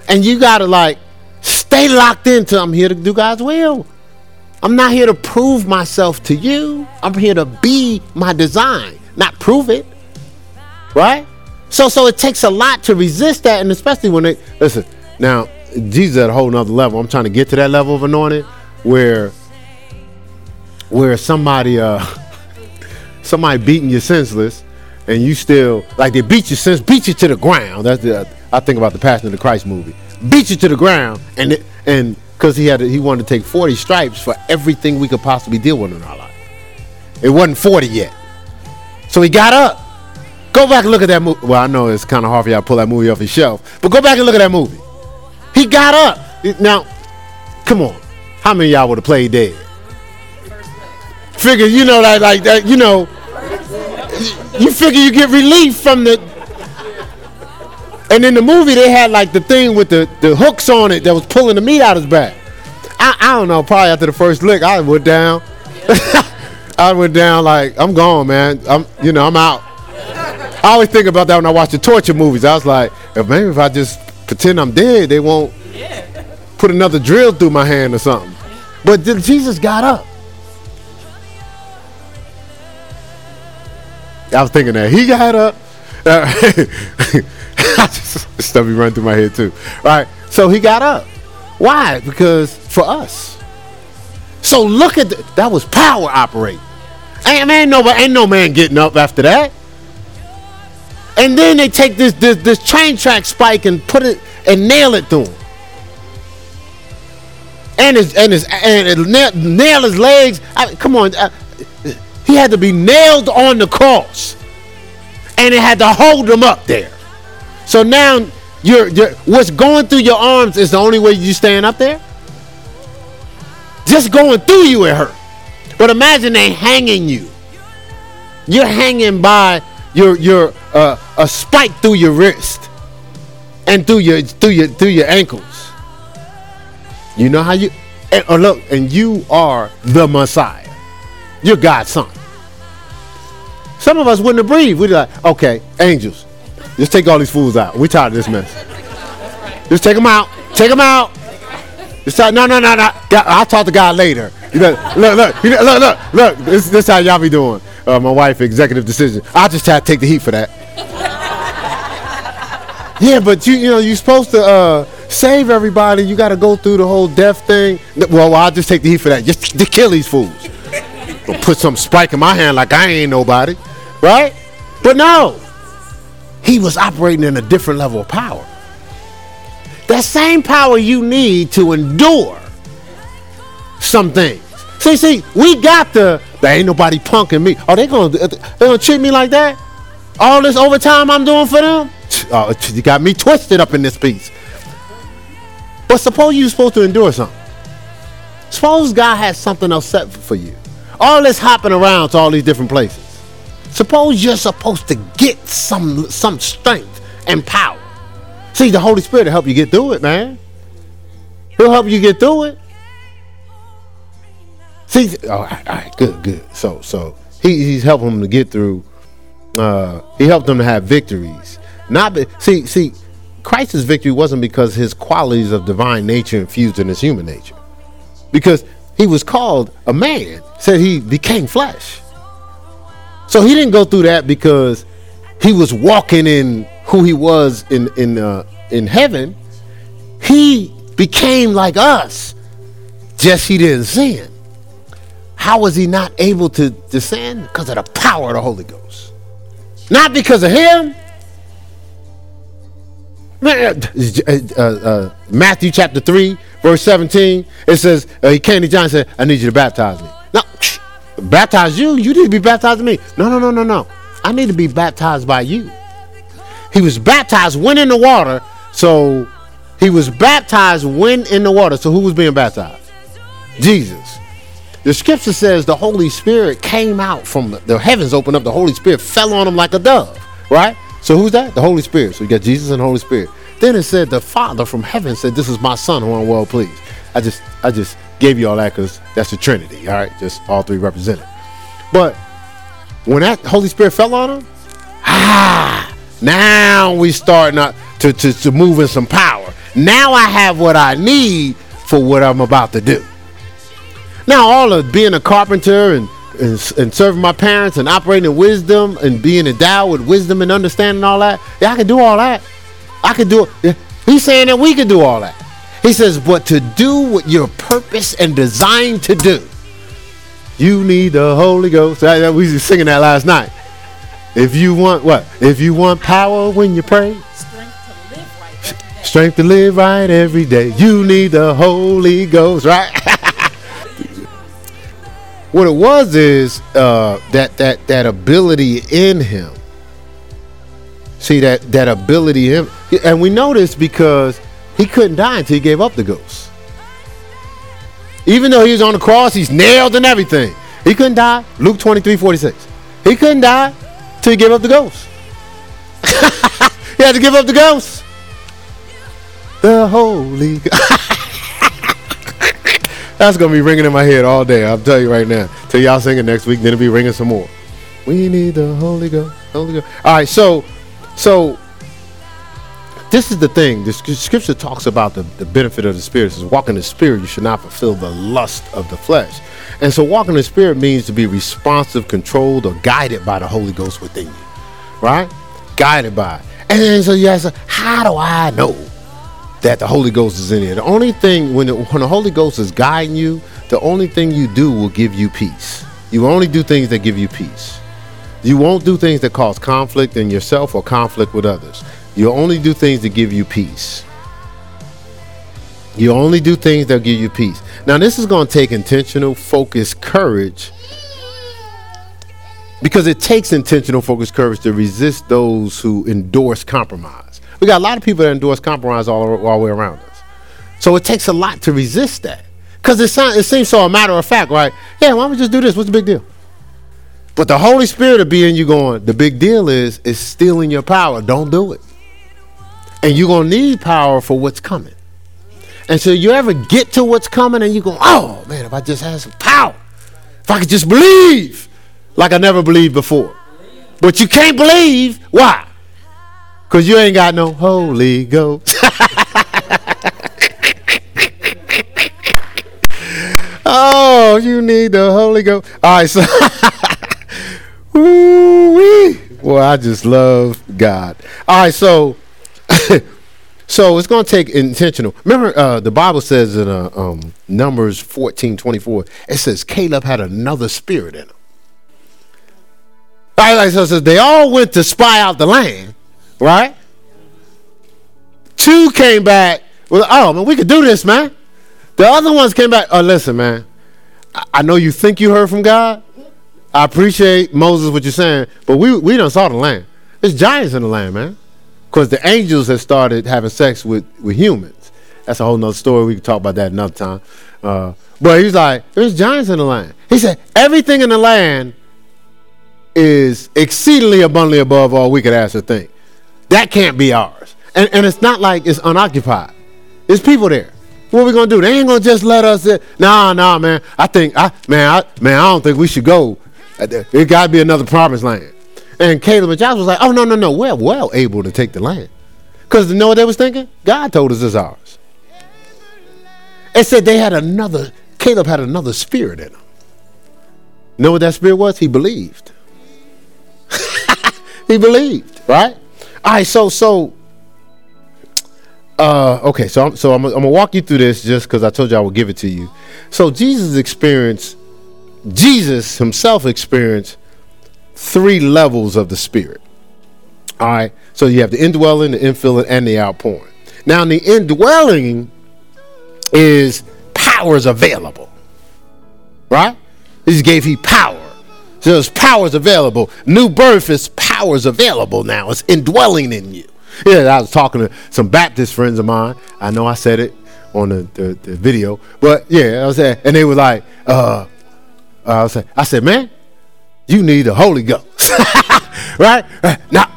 And you gotta like stay locked into I'm here to do God's will. I'm not here to prove myself to you. I'm here to be my design, not prove it. Right? So so it takes a lot to resist that, and especially when they listen, now Jesus at a whole nother level. I'm trying to get to that level of anointing where where somebody uh somebody beating you senseless and you still like they beat you since beat you to the ground. That's the I think about the Passion of the Christ movie. Beat you to the ground and it, and because he had to, he wanted to take 40 stripes for everything we could possibly deal with in our life. It wasn't 40 yet. So he got up. Go back and look at that movie. Well, I know it's kind of hard for y'all to pull that movie off your shelf, but go back and look at that movie. He got up. Now, come on. How many y'all would have played dead? Figure, you know that like that, you know, you figure you get relief from the. And in the movie, they had like the thing with the, the hooks on it that was pulling the meat out of his back. I, I don't know. Probably after the first lick, I went down. I went down like I'm gone, man. I'm you know I'm out. I always think about that when I watch the torture movies. I was like, if maybe if I just pretend I'm dead, they won't put another drill through my hand or something. But Jesus got up. I was thinking that he got up. stuff be running through my head too. Right? So he got up. Why? Because for us. So look at the, that was power operating. Ain't man no ain't no man getting up after that. And then they take this this, this train track spike and put it and nail it through him. And his and his and nail, nail his legs. I, come on, uh, he had to be nailed on the cross, and it had to hold him up there. So now you're, you're what's going through your arms is the only way you stand up there. Just going through you it hurt. But imagine they hanging you. You're hanging by your your uh, a spike through your wrist and through your through your through your ankles. You know how you and, oh look, and you are the Messiah. You're God's son. Some of us wouldn't have breathed. We'd be like, okay, angels, just take all these fools out. We tired of this mess. Just take them out. Take them out. Just try, no, no, no, no. I'll talk to God later. You know, look, look, look, look, look. This, this how y'all be doing. Uh, my wife, executive decision. I'll just try to take the heat for that. yeah, but you, you know, you're supposed to uh, save everybody. You got to go through the whole death thing. Well, well, I'll just take the heat for that. Just to kill these fools. Put some spike in my hand like I ain't nobody, right? But no, he was operating in a different level of power. That same power you need to endure some things. See, see, we got the there ain't nobody punking me. Are they gonna uh, they gonna treat me like that? All this overtime I'm doing for them? Oh, you got me twisted up in this piece. But suppose you're supposed to endure something. Suppose God has something else set for you. All this hopping around to all these different places. Suppose you're supposed to get some some strength and power. See, the Holy Spirit will help you get through it, man. He'll help you get through it. See, all right, all right, good, good. So, so he, he's helping them to get through. Uh, he helped them to have victories. Not be, see, see, Christ's victory wasn't because his qualities of divine nature infused in his human nature, because he was called a man. Said he became flesh. So he didn't go through that because he was walking in who he was in in uh, in heaven. He became like us, just he didn't sin. How was he not able to descend? Because of the power of the Holy Ghost, not because of him. Uh, uh, Matthew chapter 3, verse 17, it says, uh, he came to John and said, I need you to baptize me. Now, baptize you? You need to be baptizing me. No, no, no, no, no. I need to be baptized by you. He was baptized when in the water. So he was baptized when in the water. So who was being baptized? Jesus. The scripture says the Holy Spirit came out from the, the heavens opened up. The Holy Spirit fell on him like a dove. Right? So who's that? The Holy Spirit. So you got Jesus and the Holy Spirit. Then it said the Father from heaven said, This is my son who I'm well pleased. I just I just gave you all that because that's the Trinity. All right, just all three represented. But when that Holy Spirit fell on him, ah, now we start not to, to, to move in some power. Now I have what I need for what I'm about to do. Now all of being a carpenter and and, and, serving my parents and operating in wisdom and being endowed with wisdom and understanding all that. Yeah, I can do all that. I can do it. He's saying that we can do all that. He says, but to do what you're purpose and design to do, you need the Holy Ghost. We were singing that last night. If you want what? If you want power when you pray, strength to live right every day, you need the Holy Ghost, right? what it was is uh, that that that ability in him. See that that ability in, and we know this because he couldn't die until he gave up the ghost. Even though he was on the cross, he's nailed and everything. He couldn't die. Luke 23, 46. He couldn't die till he gave up the ghost. he had to give up the ghost. The Holy That's gonna be ringing in my head all day. I'll tell you right now. Till y'all sing it next week, then it'll be ringing some more. We need the Holy Ghost. Holy Ghost. All right, so so this is the thing. The scripture talks about the, the benefit of the spirit. It says, walk in the spirit, you should not fulfill the lust of the flesh. And so walking in the spirit means to be responsive, controlled, or guided by the Holy Ghost within you. Right? Guided by. And so you ask, how do I know that the Holy Ghost is in here? The only thing when the, when the Holy Ghost is guiding you, the only thing you do will give you peace. You only do things that give you peace. You won't do things that cause conflict in yourself or conflict with others. You only do things that give you peace. You only do things that give you peace. Now, this is going to take intentional, focused courage because it takes intentional, focused courage to resist those who endorse compromise. We got a lot of people that endorse compromise all, all the way around us. So it takes a lot to resist that because it, it seems so a matter of fact, right? Yeah, why don't we just do this? What's the big deal? But the Holy Spirit will be in you going, the big deal is, is stealing your power. Don't do it. And you're going to need power for what's coming. And so you ever get to what's coming and you go, oh man, if I just had some power, if I could just believe like I never believed before. But you can't believe. Why? Because you ain't got no Holy Ghost. oh, you need the Holy Ghost. All right, so. Ooh-wee. Well, I just love God. All right, so so it's going to take intentional. Remember, uh, the Bible says in uh, um, Numbers 14 24, it says Caleb had another spirit in him. All right, so it says they all went to spy out the land, right? Two came back Well, oh, man, we could do this, man. The other ones came back, oh, listen, man, I, I know you think you heard from God. I appreciate Moses what you're saying, but we we don't saw the land. There's giants in the land, man because the angels have started having sex with, with humans. That's a whole nother story. We can talk about that another time. Uh, but he's like, there's giants in the land. He said, everything in the land is exceedingly abundantly above all we could ask or think. That can't be ours. And, and it's not like it's unoccupied. There's people there. What are we gonna do? They ain't gonna just let us. In. Nah, nah, man. I think, I man, I, man, I don't think we should go. Uh, it got to be another promised land. And Caleb and Joshua was like, oh, no, no, no. We're well able to take the land. Because you know what they was thinking? God told us it's ours. It said they had another, Caleb had another spirit in him. Know what that spirit was? He believed. he believed, right? All right, so, so, uh, okay, so I'm, so I'm, I'm gonna walk you through this just because I told you I would give it to you. So Jesus experienced, Jesus himself experienced three levels of the Spirit. All right. So you have the indwelling, the infilling, and the outpouring. Now, the indwelling is powers available. Right? This gave he power. There's powers available. New birth is powers available now. It's indwelling in you. Yeah, I was talking to some Baptist friends of mine. I know I said it on the, the, the video, but yeah, I was there, and they were like, uh, I was I said, man, you need the Holy Ghost. right? Now,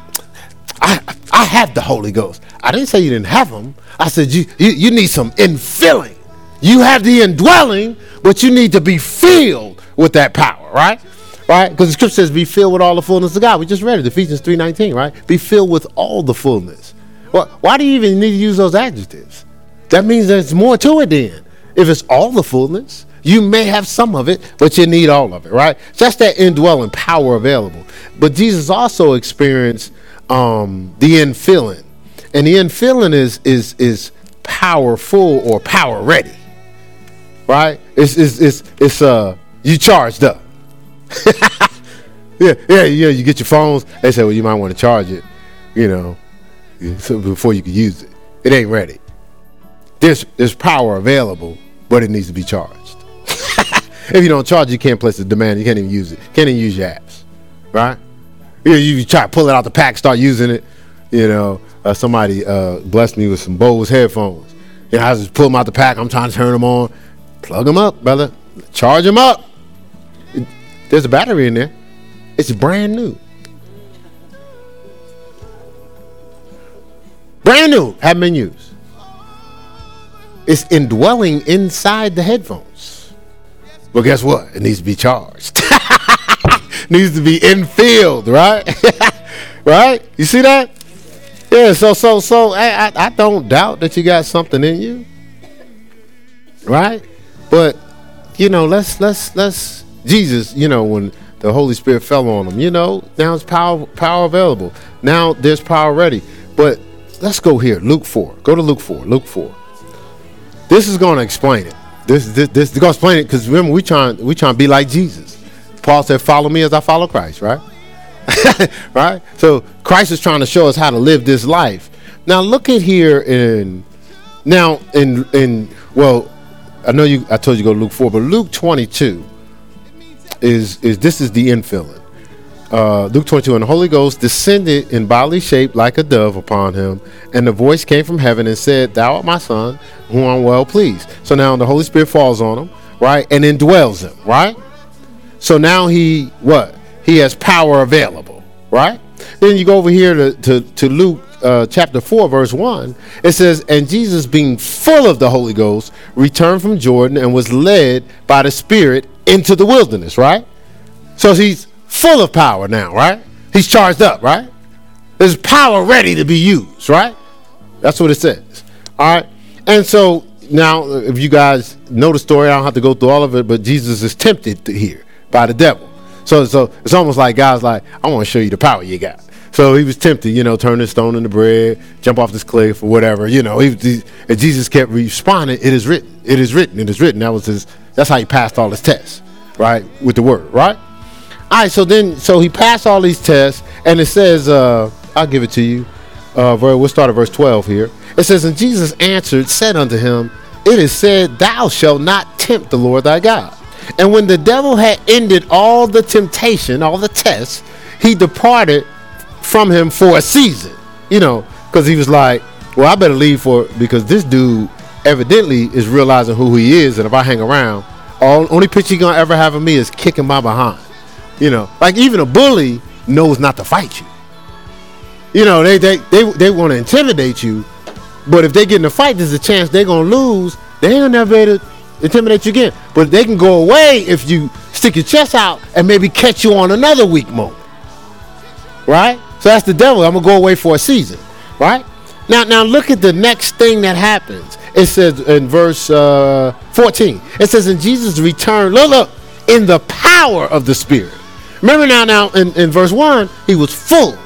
I, I have the Holy Ghost. I didn't say you didn't have them. I said you, you, you need some infilling. You have the indwelling, but you need to be filled with that power, right? Right? Because the scripture says, be filled with all the fullness of God. We just read it, Ephesians 3.19, right? Be filled with all the fullness. Well, why do you even need to use those adjectives? That means there's more to it then. If it's all the fullness, you may have some of it, but you need all of it, right? Just that indwelling power available. But Jesus also experienced um, the infilling, and the infilling is is is powerful or power ready, right? It's it's it's, it's uh you charged up. yeah, yeah, yeah. You get your phones. They say, well, you might want to charge it, you know, before you can use it. It ain't ready. There's there's power available, but it needs to be charged. if you don't charge, you can't place the demand. You can't even use it. Can't even use your apps, right? You, you try to pull it out the pack, start using it. You know, uh, somebody uh, blessed me with some Bose headphones. You know, I just pull them out the pack. I'm trying to turn them on. Plug them up, brother. Charge them up. There's a battery in there. It's brand new. Brand new. Haven't been used. It's indwelling inside the headphones. But guess what? It needs to be charged. needs to be infilled, right? right? You see that? Yeah, so so so I, I I don't doubt that you got something in you. Right? But you know, let's let's let's Jesus, you know, when the Holy Spirit fell on him, you know, now it's power power available. Now there's power ready. But let's go here. Luke 4. Go to Luke 4. Luke 4. This is going to explain it. This this this is going to explain it because remember we trying we trying to be like Jesus. Paul said, "Follow me as I follow Christ." Right, right. So Christ is trying to show us how to live this life. Now look at here in now in in well, I know you. I told you go to Luke four, but Luke twenty two is is this is the infilling. Uh, Luke 22, and the Holy Ghost descended in bodily shape like a dove upon him, and the voice came from heaven and said, Thou art my son, whom I'm well pleased. So now the Holy Spirit falls on him, right, and indwells him, right? So now he, what? He has power available, right? Then you go over here to, to, to Luke uh, chapter 4, verse 1. It says, And Jesus, being full of the Holy Ghost, returned from Jordan and was led by the Spirit into the wilderness, right? So he's full of power now, right? He's charged up, right? There's power ready to be used, right? That's what it says. All right. And so now, if you guys know the story, I don't have to go through all of it, but Jesus is tempted here by the devil. So, so it's almost like God's like, I want to show you the power you got. So he was tempted, you know, turn this stone into bread, jump off this cliff or whatever, you know. He, he, and Jesus kept responding, "It is written, it is written, it is written." That was his. That's how he passed all his tests, right, with the word, right? All right. So then, so he passed all these tests, and it says, uh, "I'll give it to you." Uh, we'll start at verse twelve here. It says, "And Jesus answered, said unto him, It is said, Thou shalt not tempt the Lord thy God." And when the devil had ended all the temptation, all the tests, he departed from him for a season. You know, because he was like, well, I better leave for because this dude evidently is realizing who he is, and if I hang around, all only picture he gonna ever have of me is kicking my behind. You know, like even a bully knows not to fight you. You know, they they they, they want to intimidate you, but if they get in a fight, there's a chance they're gonna lose. They ain't to intimidate you again. But they can go away if you stick your chest out and maybe catch you on another weak moment. Right? So that's the devil. I'm gonna go away for a season. Right? Now, now look at the next thing that happens. It says in verse uh, 14. It says, "In Jesus' return, look, look, in the power of the Spirit." Remember now, now in, in verse one, he was full,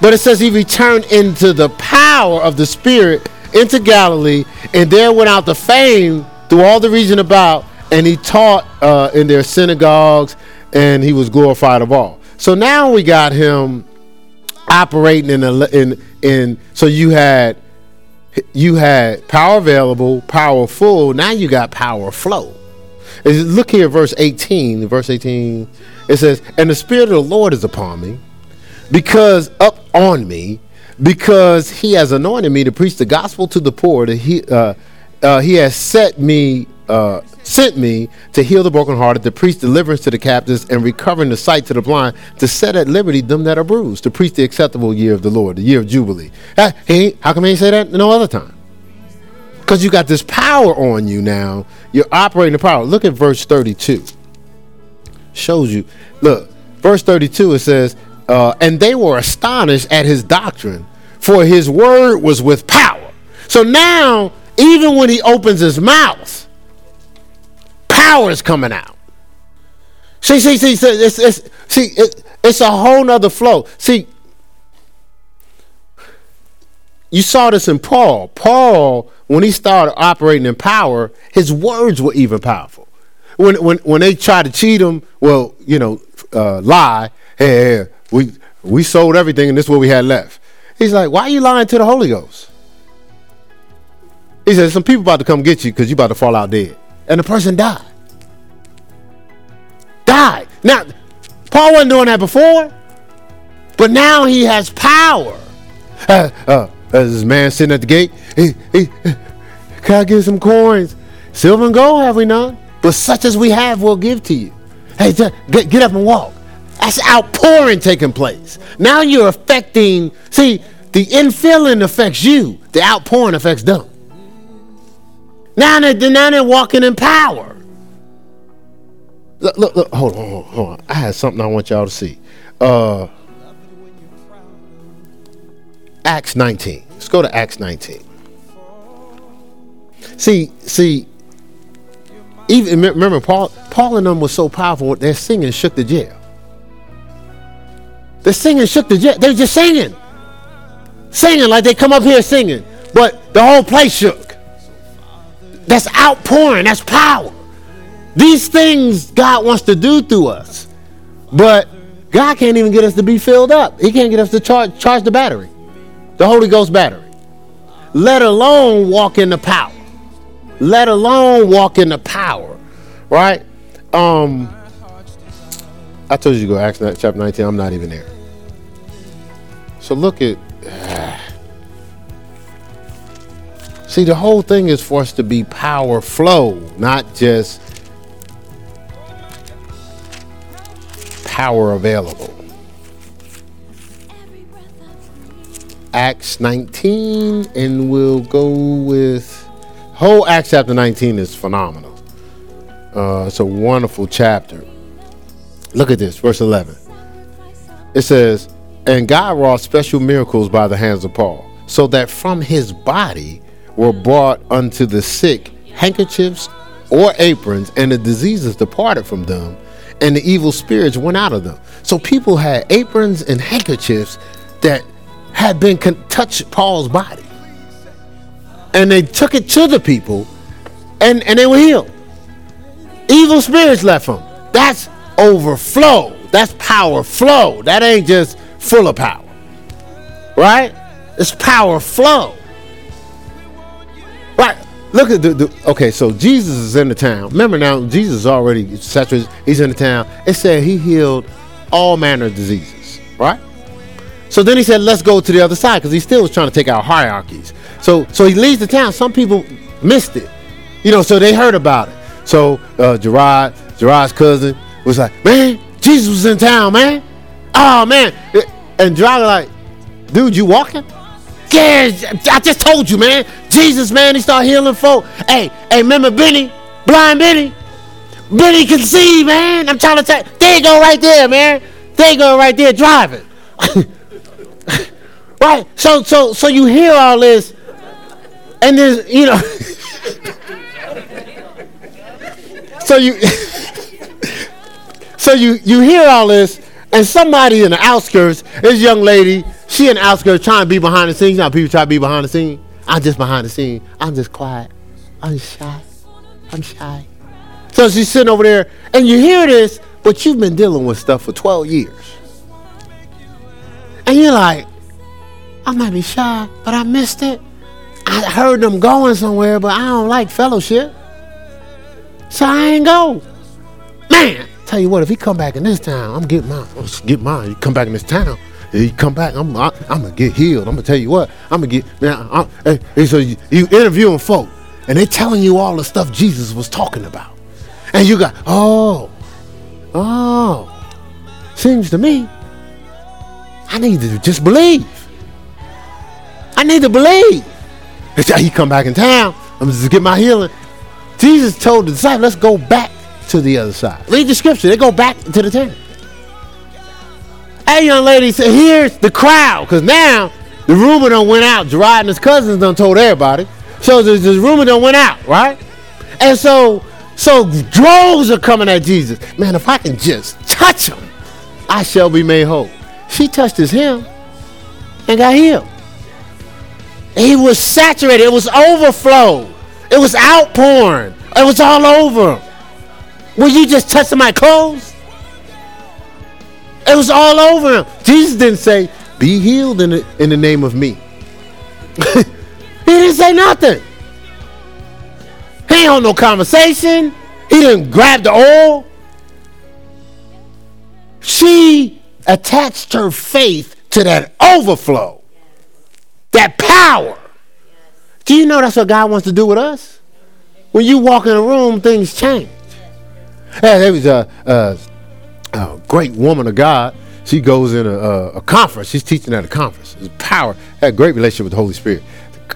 but it says he returned into the power of the Spirit into Galilee, and there went out the fame through all the region about, and he taught uh, in their synagogues, and he was glorified of all. So now we got him operating in a, in in. So you had you had power available, powerful. Now you got power flow. Look here, verse 18. Verse 18, it says, And the Spirit of the Lord is upon me, because up on me, because he has anointed me to preach the gospel to the poor, that he, uh, uh, he has set me uh, sent me to heal the brokenhearted, to preach deliverance to the captives, and recovering the sight to the blind, to set at liberty them that are bruised, to preach the acceptable year of the Lord, the year of jubilee. Hey, how come he ain't say that no other time? Because you got this power on you now. You're operating the power. Look at verse 32. Shows you. Look, verse 32, it says, uh, And they were astonished at his doctrine, for his word was with power. So now, even when he opens his mouth, power is coming out. See, see, see, see, it's, it's, see it, it's a whole nother flow. See, you saw this in Paul. Paul, when he started operating in power, his words were even powerful. When when when they tried to cheat him, well, you know, uh, lie. Hey, hey, we we sold everything, and this is what we had left. He's like, why are you lying to the Holy Ghost? He said, some people about to come get you because you about to fall out dead, and the person died Now, Paul wasn't doing that before, but now he has power. Uh, uh, this man sitting at the gate. He, he, can I get some coins? Silver and gold have we none, but such as we have, we'll give to you. Hey, get, get up and walk. That's outpouring taking place. Now you're affecting. See, the infilling affects you. The outpouring affects them. Now they're, now they're walking in power. Look, look, look. Hold on, hold on. I had something I want y'all to see. Uh, Acts 19. Let's go to Acts 19. See, see. Even remember, Paul, Paul and them was so powerful. Their singing shook the jail. The singing shook the jail. They're just singing, singing like they come up here singing, but the whole place shook. That's outpouring. That's power. These things God wants to do through us. But God can't even get us to be filled up. He can't get us to charge, charge the battery, the Holy Ghost battery. Let alone walk in the power. Let alone walk in the power. Right? Um I told you to go Acts chapter 19. I'm not even there. So look at See, the whole thing is for us to be power flow, not just power available. Acts 19, and we'll go with whole Acts chapter 19 is phenomenal. Uh, it's a wonderful chapter. Look at this, verse 11. It says, And God wrought special miracles by the hands of Paul, so that from his body were brought unto the sick handkerchiefs or aprons, and the diseases departed from them, and the evil spirits went out of them. So people had aprons and handkerchiefs that had been con- touched Paul's body. And they took it to the people and, and they were healed. Evil spirits left them. That's overflow. That's power flow. That ain't just full of power. Right? It's power flow. Right. Look at the, the, okay. So Jesus is in the town. Remember now, Jesus is already saturated. He's in the town. It said he healed all manner of diseases, right? So then he said, "Let's go to the other side," because he still was trying to take out hierarchies. So so he leaves the town. Some people missed it, you know. So they heard about it. So uh, Gerard, Gerard's cousin, was like, "Man, Jesus was in town, man. Oh man!" And Gerard like, "Dude, you walking?" I just told you, man. Jesus, man, he start healing folk. Hey, hey, remember Benny? Blind Benny? Benny can see, man. I'm trying to tell there you go right there, man. There you go right there driving. right? So so so you hear all this, and there's you know So you So you you hear all this, and somebody in the outskirts, this young lady, she the outskirts trying to be behind the scenes. Know people try to be behind the scenes. I'm just behind the scene. I'm just quiet. I'm shy. I'm shy. So she's sitting over there, and you hear this, but you've been dealing with stuff for 12 years. And you're like, I might be shy, but I missed it. I heard them going somewhere, but I don't like fellowship. So I ain't go. Man, tell you what, if he come back in this town, I'm getting mine. Get mine. You come back in this town, you come back, I'm, I, am gonna get healed. I'm gonna tell you what, I'm gonna get man. I, hey, so you, you interviewing folk, and they telling you all the stuff Jesus was talking about, and you got oh, oh, seems to me, I need to just believe. I need to believe. He come back in town. I'm just get my healing. Jesus told the disciples, let's go back to the other side. Read the scripture. They go back to the tent. Hey, young lady, said, here's the crowd. Because now the rumor done went out. Gerard and his cousins done told everybody. So the, the rumor done went out, right? And so, so droves are coming at Jesus. Man, if I can just touch him, I shall be made whole. She touched his hem and got healed. He was saturated. It was overflow. It was outpouring. It was all over. Will you just touch my clothes? It was all over him. Jesus didn't say, be healed in the, in the name of me. he didn't say nothing. He ain't on no conversation. He didn't grab the oil. She attached her faith to that overflow, that power. Do you know that's what God wants to do with us? When you walk in a room, things change. Hey, there was a, a, a, great woman of God. She goes in a, a, conference. She's teaching at a conference. It's power. Had a great relationship with the Holy Spirit.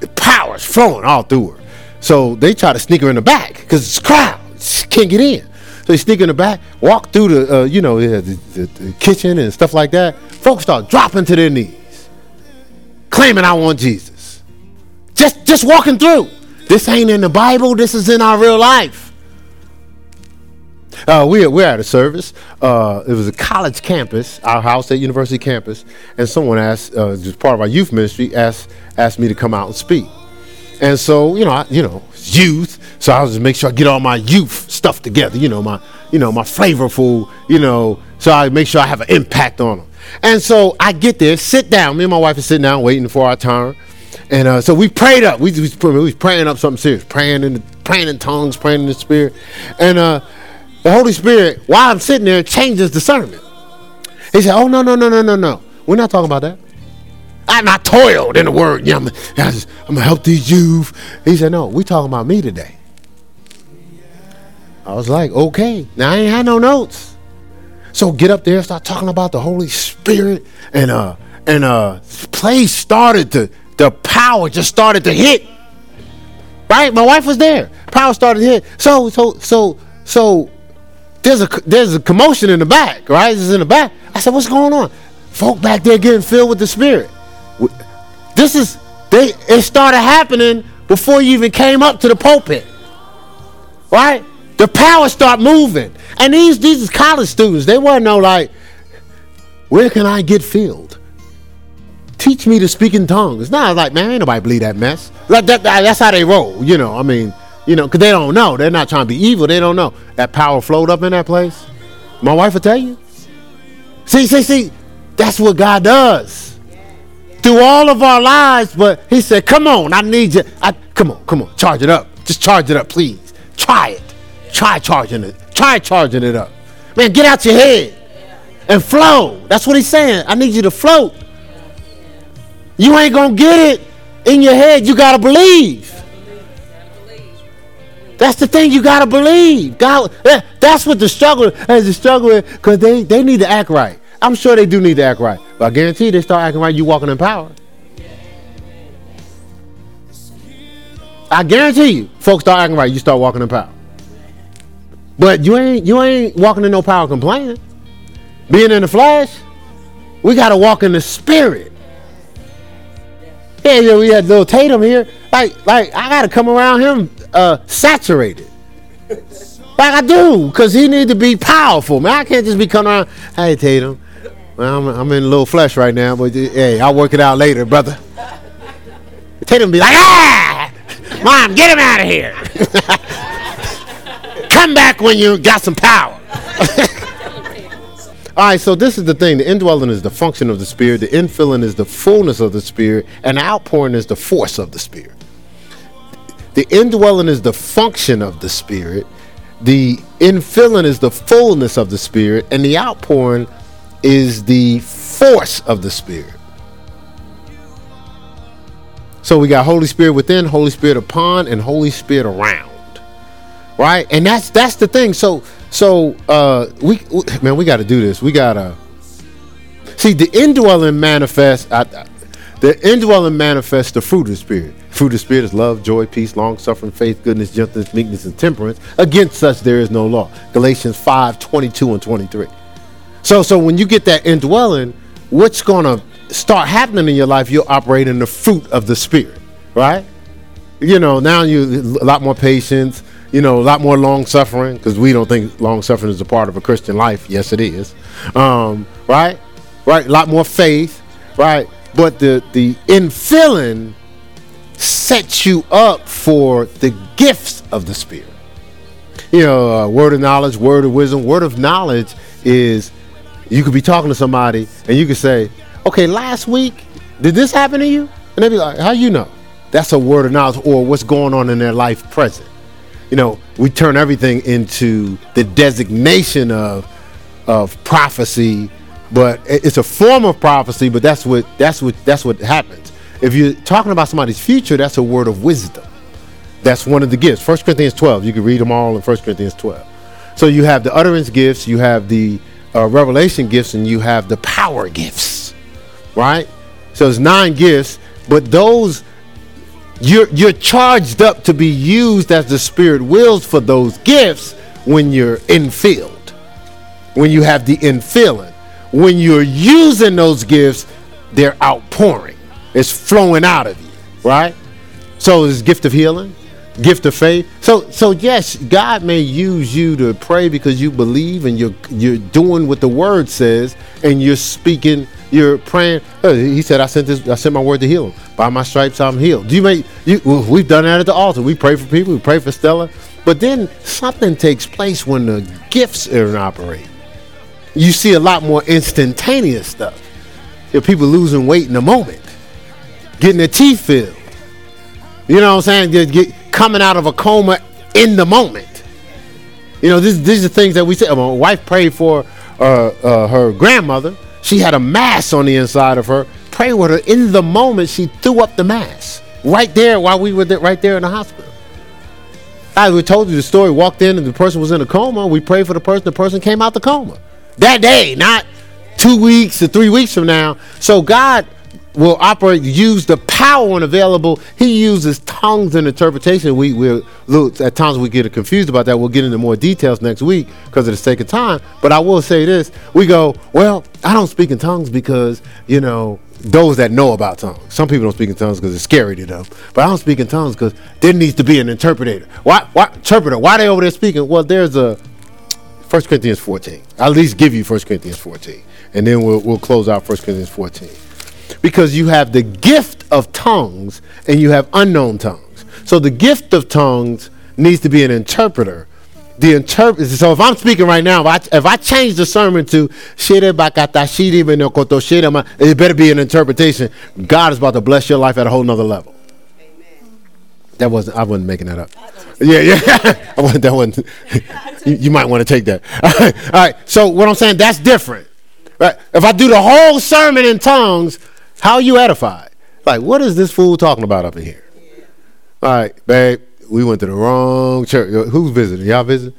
The power is flowing all through her. So they try to sneak her in the back because it's crowd. She can't get in. So they sneak in the back, walk through the, uh, you know, the, the, the kitchen and stuff like that. Folks start dropping to their knees, claiming I want Jesus. Just, just walking through. This ain't in the Bible. This is in our real life. Uh, we, we're at a service. Uh, it was a college campus, our house at University campus, and someone asked, uh, just part of our youth ministry, asked, asked me to come out and speak. And so, you know, I, you know, youth. So I was just make sure I get all my youth stuff together. You know, my, you know, my flavorful. You know, so I make sure I have an impact on them. And so I get there, sit down. Me and my wife are sitting down waiting for our turn. And uh, so we prayed up. We, we, we was praying up something serious, praying in the, praying in tongues, praying in the spirit. And uh, the Holy Spirit, while I'm sitting there, changes discernment. He said, "Oh no, no, no, no, no, no. We're not talking about that. I not toiled in the word. Yeah, I'm, I'm gonna help these youth." He said, "No, we talking about me today." I was like, "Okay." Now I ain't had no notes, so get up there, start talking about the Holy Spirit, and uh, and uh, place started to the power just started to hit. Right, my wife was there. Power started to hit. So so so so there's a there's a commotion in the back, right? It's in the back. I said, what's going on? Folk back there getting filled with the Spirit. This is they. It started happening before you even came up to the pulpit, right? The power start moving, and these these college students. They weren't no like, where can I get filled? Teach me to speak in tongues. Not like man, ain't nobody believe that mess. Like that, that's how they roll. You know, I mean. You know, because they don't know. They're not trying to be evil. They don't know. That power flowed up in that place. My wife will tell you. See, see, see, that's what God does. Through all of our lives, but he said, come on, I need you. I, come on, come on, charge it up. Just charge it up, please. Try it. Try charging it. Try charging it up. Man, get out your head and flow. That's what he's saying. I need you to float. You ain't going to get it in your head. You got to believe. That's the thing you gotta believe. God, eh, that's what the struggle is. The struggle because they they need to act right. I'm sure they do need to act right, but I guarantee they start acting right. You walking in power. I guarantee you, folks start acting right. You start walking in power. But you ain't you ain't walking in no power complaining. Being in the flesh, we gotta walk in the spirit. Yeah, yeah, we had little Tatum here. Like, like I gotta come around him uh, saturated. Like I do, because he need to be powerful, man. I can't just be coming around, hey, Tatum. I'm, I'm in a little flesh right now, but hey, I'll work it out later, brother. Tatum be like, ah! Mom, get him out of here. Come back when you got some power. All right, so this is the thing. The indwelling is the function of the Spirit, the infilling is the fullness of the Spirit, and the outpouring is the force of the Spirit. The indwelling is the function of the Spirit. The infilling is the fullness of the Spirit. And the outpouring is the force of the Spirit. So we got Holy Spirit within, Holy Spirit upon, and Holy Spirit around. Right? And that's that's the thing. So so uh we, we man, we gotta do this. We gotta see the indwelling manifest. I, The indwelling manifests the fruit of the Spirit. Fruit of Spirit is love, joy, peace, long suffering, faith, goodness, gentleness, meekness, and temperance. Against such there is no law. Galatians 5 22 and 23. So, so when you get that indwelling, what's going to start happening in your life? You'll operate in the fruit of the Spirit, right? You know, now you a lot more patience, you know, a lot more long suffering because we don't think long suffering is a part of a Christian life. Yes, it is. Um, right? Right? A lot more faith, right? But the the infilling sets you up for the gifts of the Spirit. You know, uh, word of knowledge, word of wisdom, word of knowledge is you could be talking to somebody and you could say, okay, last week, did this happen to you? And they'd be like, how you know? That's a word of knowledge or what's going on in their life present. You know, we turn everything into the designation of of prophecy, but it's a form of prophecy, but that's what that's what that's what happens. If you're talking about somebody's future, that's a word of wisdom. That's one of the gifts. 1 Corinthians 12. You can read them all in 1 Corinthians 12. So you have the utterance gifts, you have the uh, revelation gifts and you have the power gifts, right? So it's nine gifts, but those you're you're charged up to be used as the Spirit wills for those gifts when you're infilled, when you have the infilling. When you're using those gifts, they're outpouring. It's flowing out of you, right? So it's gift of healing, gift of faith. So so yes, God may use you to pray because you believe and you're you're doing what the word says and you're speaking, you're praying. Uh, he said, I sent this, I sent my word to heal him. By my stripes I'm healed. Do you make you we've done that at the altar. We pray for people, we pray for Stella. But then something takes place when the gifts are in operate. You see a lot more instantaneous stuff. Know, people losing weight in a moment, getting their teeth filled. You know what I'm saying? Get, get, coming out of a coma in the moment. You know, this, these are things that we say. My wife prayed for uh, uh, her grandmother. She had a mass on the inside of her. Pray with her in the moment. She threw up the mass right there while we were there, right there in the hospital. I we told you the story. Walked in and the person was in a coma. We prayed for the person. The person came out the coma that day, not two weeks or three weeks from now. So God will operate, use the power when available. He uses tongues and interpretation. We we at times we get confused about that. We'll get into more details next week because of the sake of time. But I will say this: we go, well, I don't speak in tongues because you know those that know about tongues. Some people don't speak in tongues because it's scary to them. But I don't speak in tongues because there needs to be an interpreter. Why? Why interpreter? Why they over there speaking? Well, there's a 1 Corinthians 14. I'll at least give you 1 Corinthians 14, and then we'll we'll close out 1 Corinthians 14 because you have the gift of tongues and you have unknown tongues. So the gift of tongues needs to be an interpreter. The interpret. So if I'm speaking right now, if I, if I change the sermon to it better be an interpretation. God is about to bless your life at a whole nother level. That wasn't. I wasn't making that up. Yeah, yeah. I wasn't. That wasn't. you, you might want to take that. All right. All right. So what I'm saying, that's different. Right. If I do the whole sermon in tongues, how you edified? Like, what is this fool talking about up in here? All right, babe, we went to the wrong church. Who's visiting? Y'all visiting?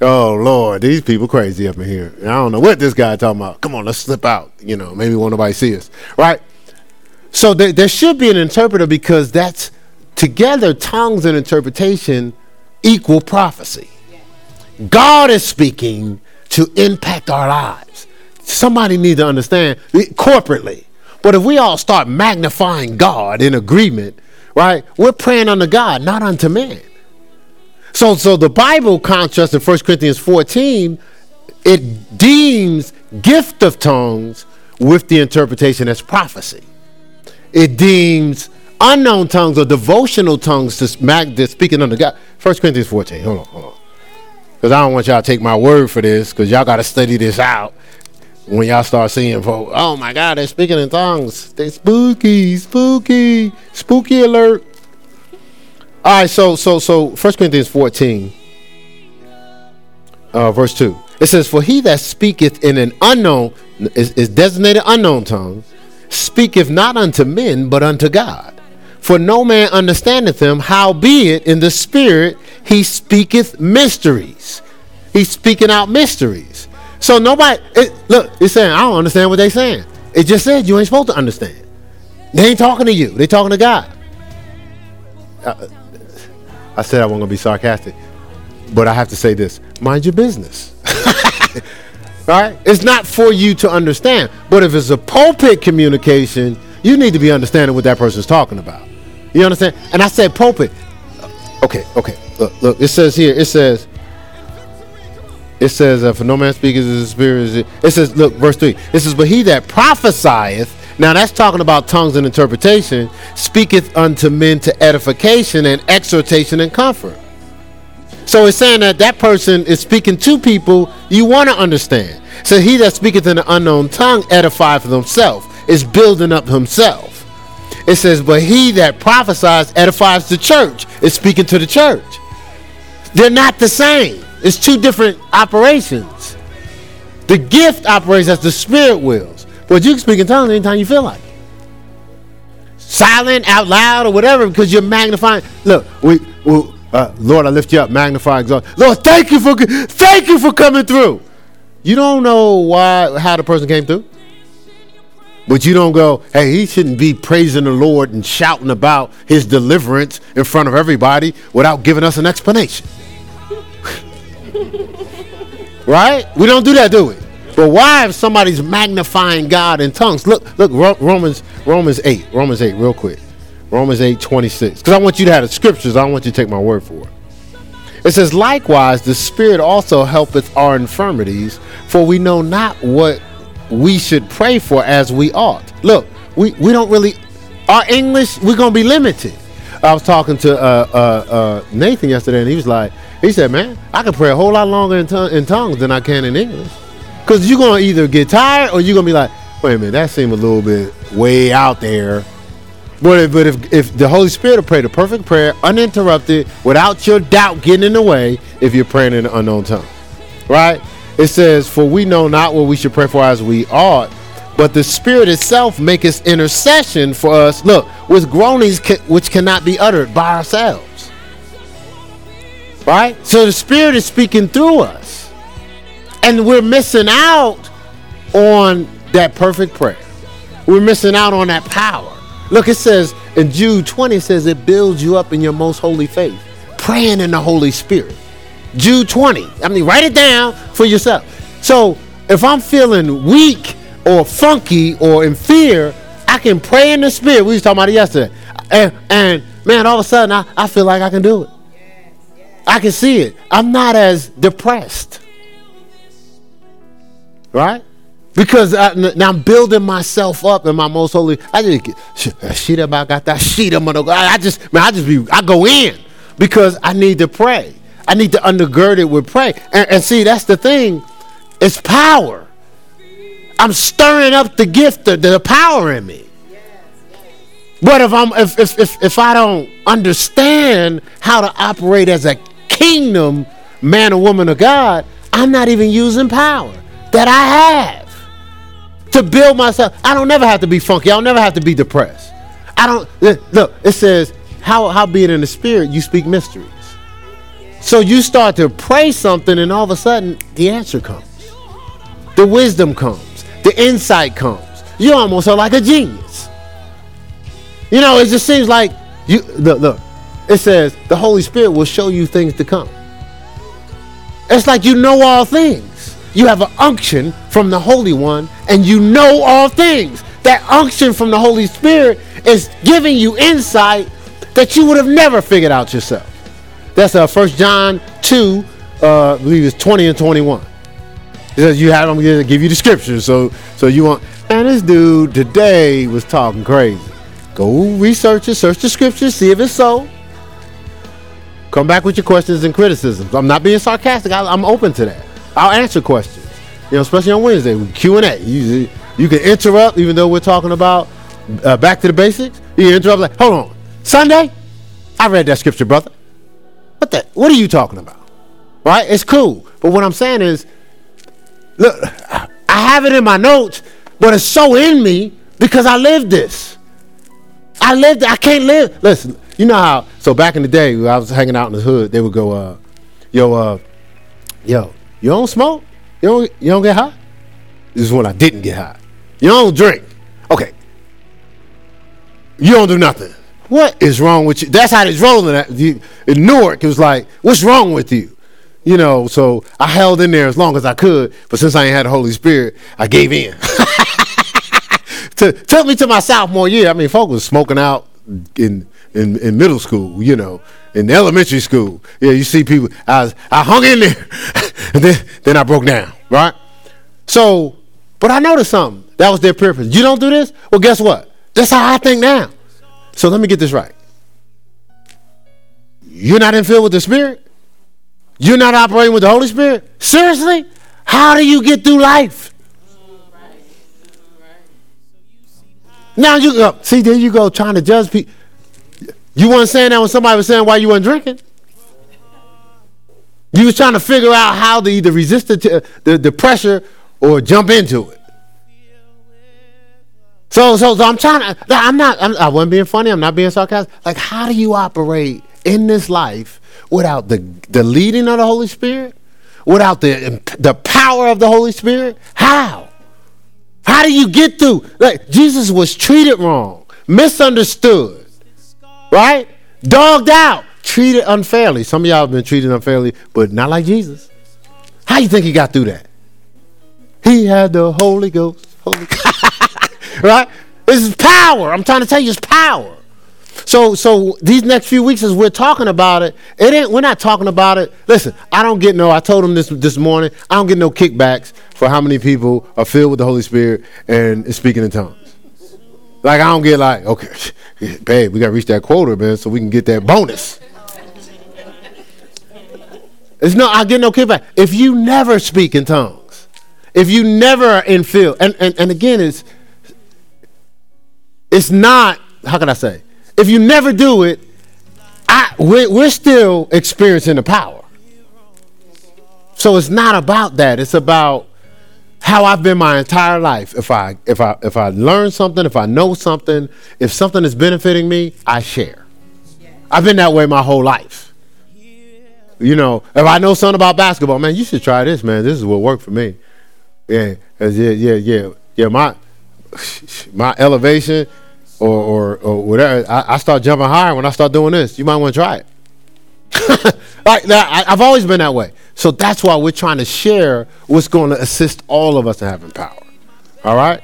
Oh Lord, these people crazy up in here. I don't know what this guy talking about. Come on, let's slip out. You know, maybe won't nobody see us, right? So there, there should be an interpreter because that's together. Tongues and interpretation equal prophecy. God is speaking to impact our lives. Somebody needs to understand corporately but if we all start magnifying God in agreement, right, we're praying unto God, not unto man. So, so the Bible contrasts in 1 Corinthians 14, it deems gift of tongues with the interpretation as prophecy. It deems unknown tongues or devotional tongues to, mag- to speaking unto God. 1 Corinthians 14, hold on, hold on. Because I don't want y'all to take my word for this, because y'all got to study this out when y'all start seeing folks, oh my God, they're speaking in tongues. They spooky, spooky, spooky alert. All right, so so so First Corinthians 14, uh, verse 2. It says, For he that speaketh in an unknown, is, is designated unknown tongue, speaketh not unto men, but unto God. For no man understandeth him, howbeit in the spirit he speaketh mysteries. He's speaking out mysteries. So nobody, it, look, it's saying, I don't understand what they're saying. It just said you ain't supposed to understand. They ain't talking to you. They talking to God. Uh, I said I wasn't gonna be sarcastic, but I have to say this: mind your business. right? It's not for you to understand, but if it's a pulpit communication, you need to be understanding what that person's talking about. You understand? And I said pulpit. Okay, okay. Look, look. It says here. It says. It says, uh, "For no man speaketh as the Spirit." It says, "Look, verse three. It says, but he that prophesieth." Now that's talking about tongues and interpretation. Speaketh unto men to edification and exhortation and comfort. So it's saying that that person is speaking to people you want to understand. So he that speaketh in an unknown tongue edifieth himself, is building up himself. It says, but he that prophesies edifies the church, is speaking to the church. They're not the same. It's two different operations. The gift operates as the spirit wills, but you can speak in tongues anytime you feel like it. Silent, out loud, or whatever, because you're magnifying. Look, we, we uh, Lord, I lift you up, magnify, exalt. Lord, thank you for thank you for coming through. You don't know why how the person came through. But you don't go, hey, he shouldn't be praising the Lord and shouting about his deliverance in front of everybody without giving us an explanation. Right? We don't do that, do we? But why if somebody's magnifying God in tongues? Look, look, Romans, Romans 8, Romans 8, real quick. Romans 8, 26. Because I want you to have the scriptures. I don't want you to take my word for it. It says, likewise, the Spirit also helpeth our infirmities, for we know not what we should pray for as we ought. Look, we, we don't really, our English, we're going to be limited. I was talking to uh, uh, uh, Nathan yesterday, and he was like, he said, man, I can pray a whole lot longer in, in tongues than I can in English. Because you're going to either get tired or you're going to be like, wait a minute, that seemed a little bit way out there. But if, but if, if the Holy Spirit will pray the perfect prayer, uninterrupted, without your doubt getting in the way, if you're praying in an unknown tongue, right? It says, For we know not what we should pray for as we ought, but the Spirit itself maketh intercession for us, look, with groanings which cannot be uttered by ourselves. Right? So the Spirit is speaking through us. And we're missing out on that perfect prayer. We're missing out on that power. Look, it says in Jude 20, it says it builds you up in your most holy faith, praying in the Holy Spirit. Jude 20. I mean, write it down for yourself. So if I'm feeling weak or funky or in fear, I can pray in the spirit. We was talking about it yesterday. And, and man, all of a sudden I, I feel like I can do it. I can see it. I'm not as depressed. Right? Because I, now I'm building myself up in my most holy. I just get shit uh, about got that sheet. I'm gonna go. I just man, I just be I go in because I need to pray. I need to undergird it with prayer. And, and see, that's the thing. It's power. I'm stirring up the gift, the, the power in me. But if I'm if, if if if I don't understand how to operate as a kingdom man or woman of God, I'm not even using power that I have to build myself. I don't never have to be funky. I'll never have to be depressed. I don't eh, look. It says how how being in the spirit you speak mysteries. So you start to pray something, and all of a sudden, the answer comes. The wisdom comes. The insight comes. You almost are like a genius. You know, it just seems like you look, look. It says the Holy Spirit will show you things to come. It's like you know all things. You have an unction from the Holy One, and you know all things. That unction from the Holy Spirit is giving you insight that you would have never figured out yourself. That's uh, 1 John 2, uh, I believe it's 20 and 21. It says you have them to give you the scriptures. So so you want man, this dude today was talking crazy. Go research it, search the scriptures, see if it's so. Come back with your questions and criticisms. I'm not being sarcastic. I, am open to that. I'll answer questions. You know, especially on Wednesday Q and A. You, you can interrupt, even though we're talking about uh, back to the basics. You interrupt like, hold on, Sunday. I read that scripture, brother. What the? What are you talking about? Right? It's cool. But what I'm saying is, look, I have it in my notes, but it's so in me because I lived this. I lived. I can't live. Listen, you know how? So back in the day, I was hanging out in the hood. They would go, uh, "Yo, uh, yo, you don't smoke? You don't? You don't get high?" This is when I didn't get high. You don't drink. Okay. you don't do nothing. What is wrong with you? That's how it's rolling. At you, in Newark, it was like, what's wrong with you? You know, so I held in there as long as I could, but since I ain't had the Holy Spirit, I gave in. to, took me to my sophomore year. I mean, folk was smoking out in in, in middle school, you know, in elementary school. Yeah, you see people. I I hung in there, and then then I broke down. Right. So, but I noticed something. That was their purpose. You don't do this? Well, guess what? That's how I think now. So let me get this right. You're not in filled with the Spirit? You're not operating with the Holy Spirit? Seriously? How do you get through life? Now you go, see, there you go trying to judge people. You weren't saying that when somebody was saying why you weren't drinking. You was trying to figure out how to either resist the, the, the pressure or jump into it. So, so, so I'm trying to. I'm not. I'm, I wasn't being funny. I'm not being sarcastic. Like, how do you operate in this life without the the leading of the Holy Spirit, without the the power of the Holy Spirit? How? How do you get through? Like Jesus was treated wrong, misunderstood, right? Dogged out, treated unfairly. Some of y'all have been treated unfairly, but not like Jesus. How you think he got through that? He had the Holy Ghost. Holy right? This is power. I'm trying to tell you, it's power. So, so these next few weeks, as we're talking about it, it ain't. We're not talking about it. Listen, I don't get no. I told him this this morning. I don't get no kickbacks for how many people are filled with the Holy Spirit and speaking in tongues. Like I don't get like, okay, babe, we got to reach that quota, man, so we can get that bonus. It's no, I get no kickback. If you never speak in tongues, if you never are in fill, and, and, and again, it's it's not, how can I say? If you never do it, I, we're, we're still experiencing the power. So it's not about that. It's about how I've been my entire life. If I if I if I learn something, if I know something, if something is benefiting me, I share. I've been that way my whole life. You know, if I know something about basketball, man, you should try this, man. This is what worked for me. Yeah, yeah, yeah, yeah, yeah. My my elevation or, or, or whatever. I, I, start jumping higher when I start doing this. You might want to try it. like that, I, I've always been that way. So that's why we're trying to share what's going to assist all of us in having power. All right?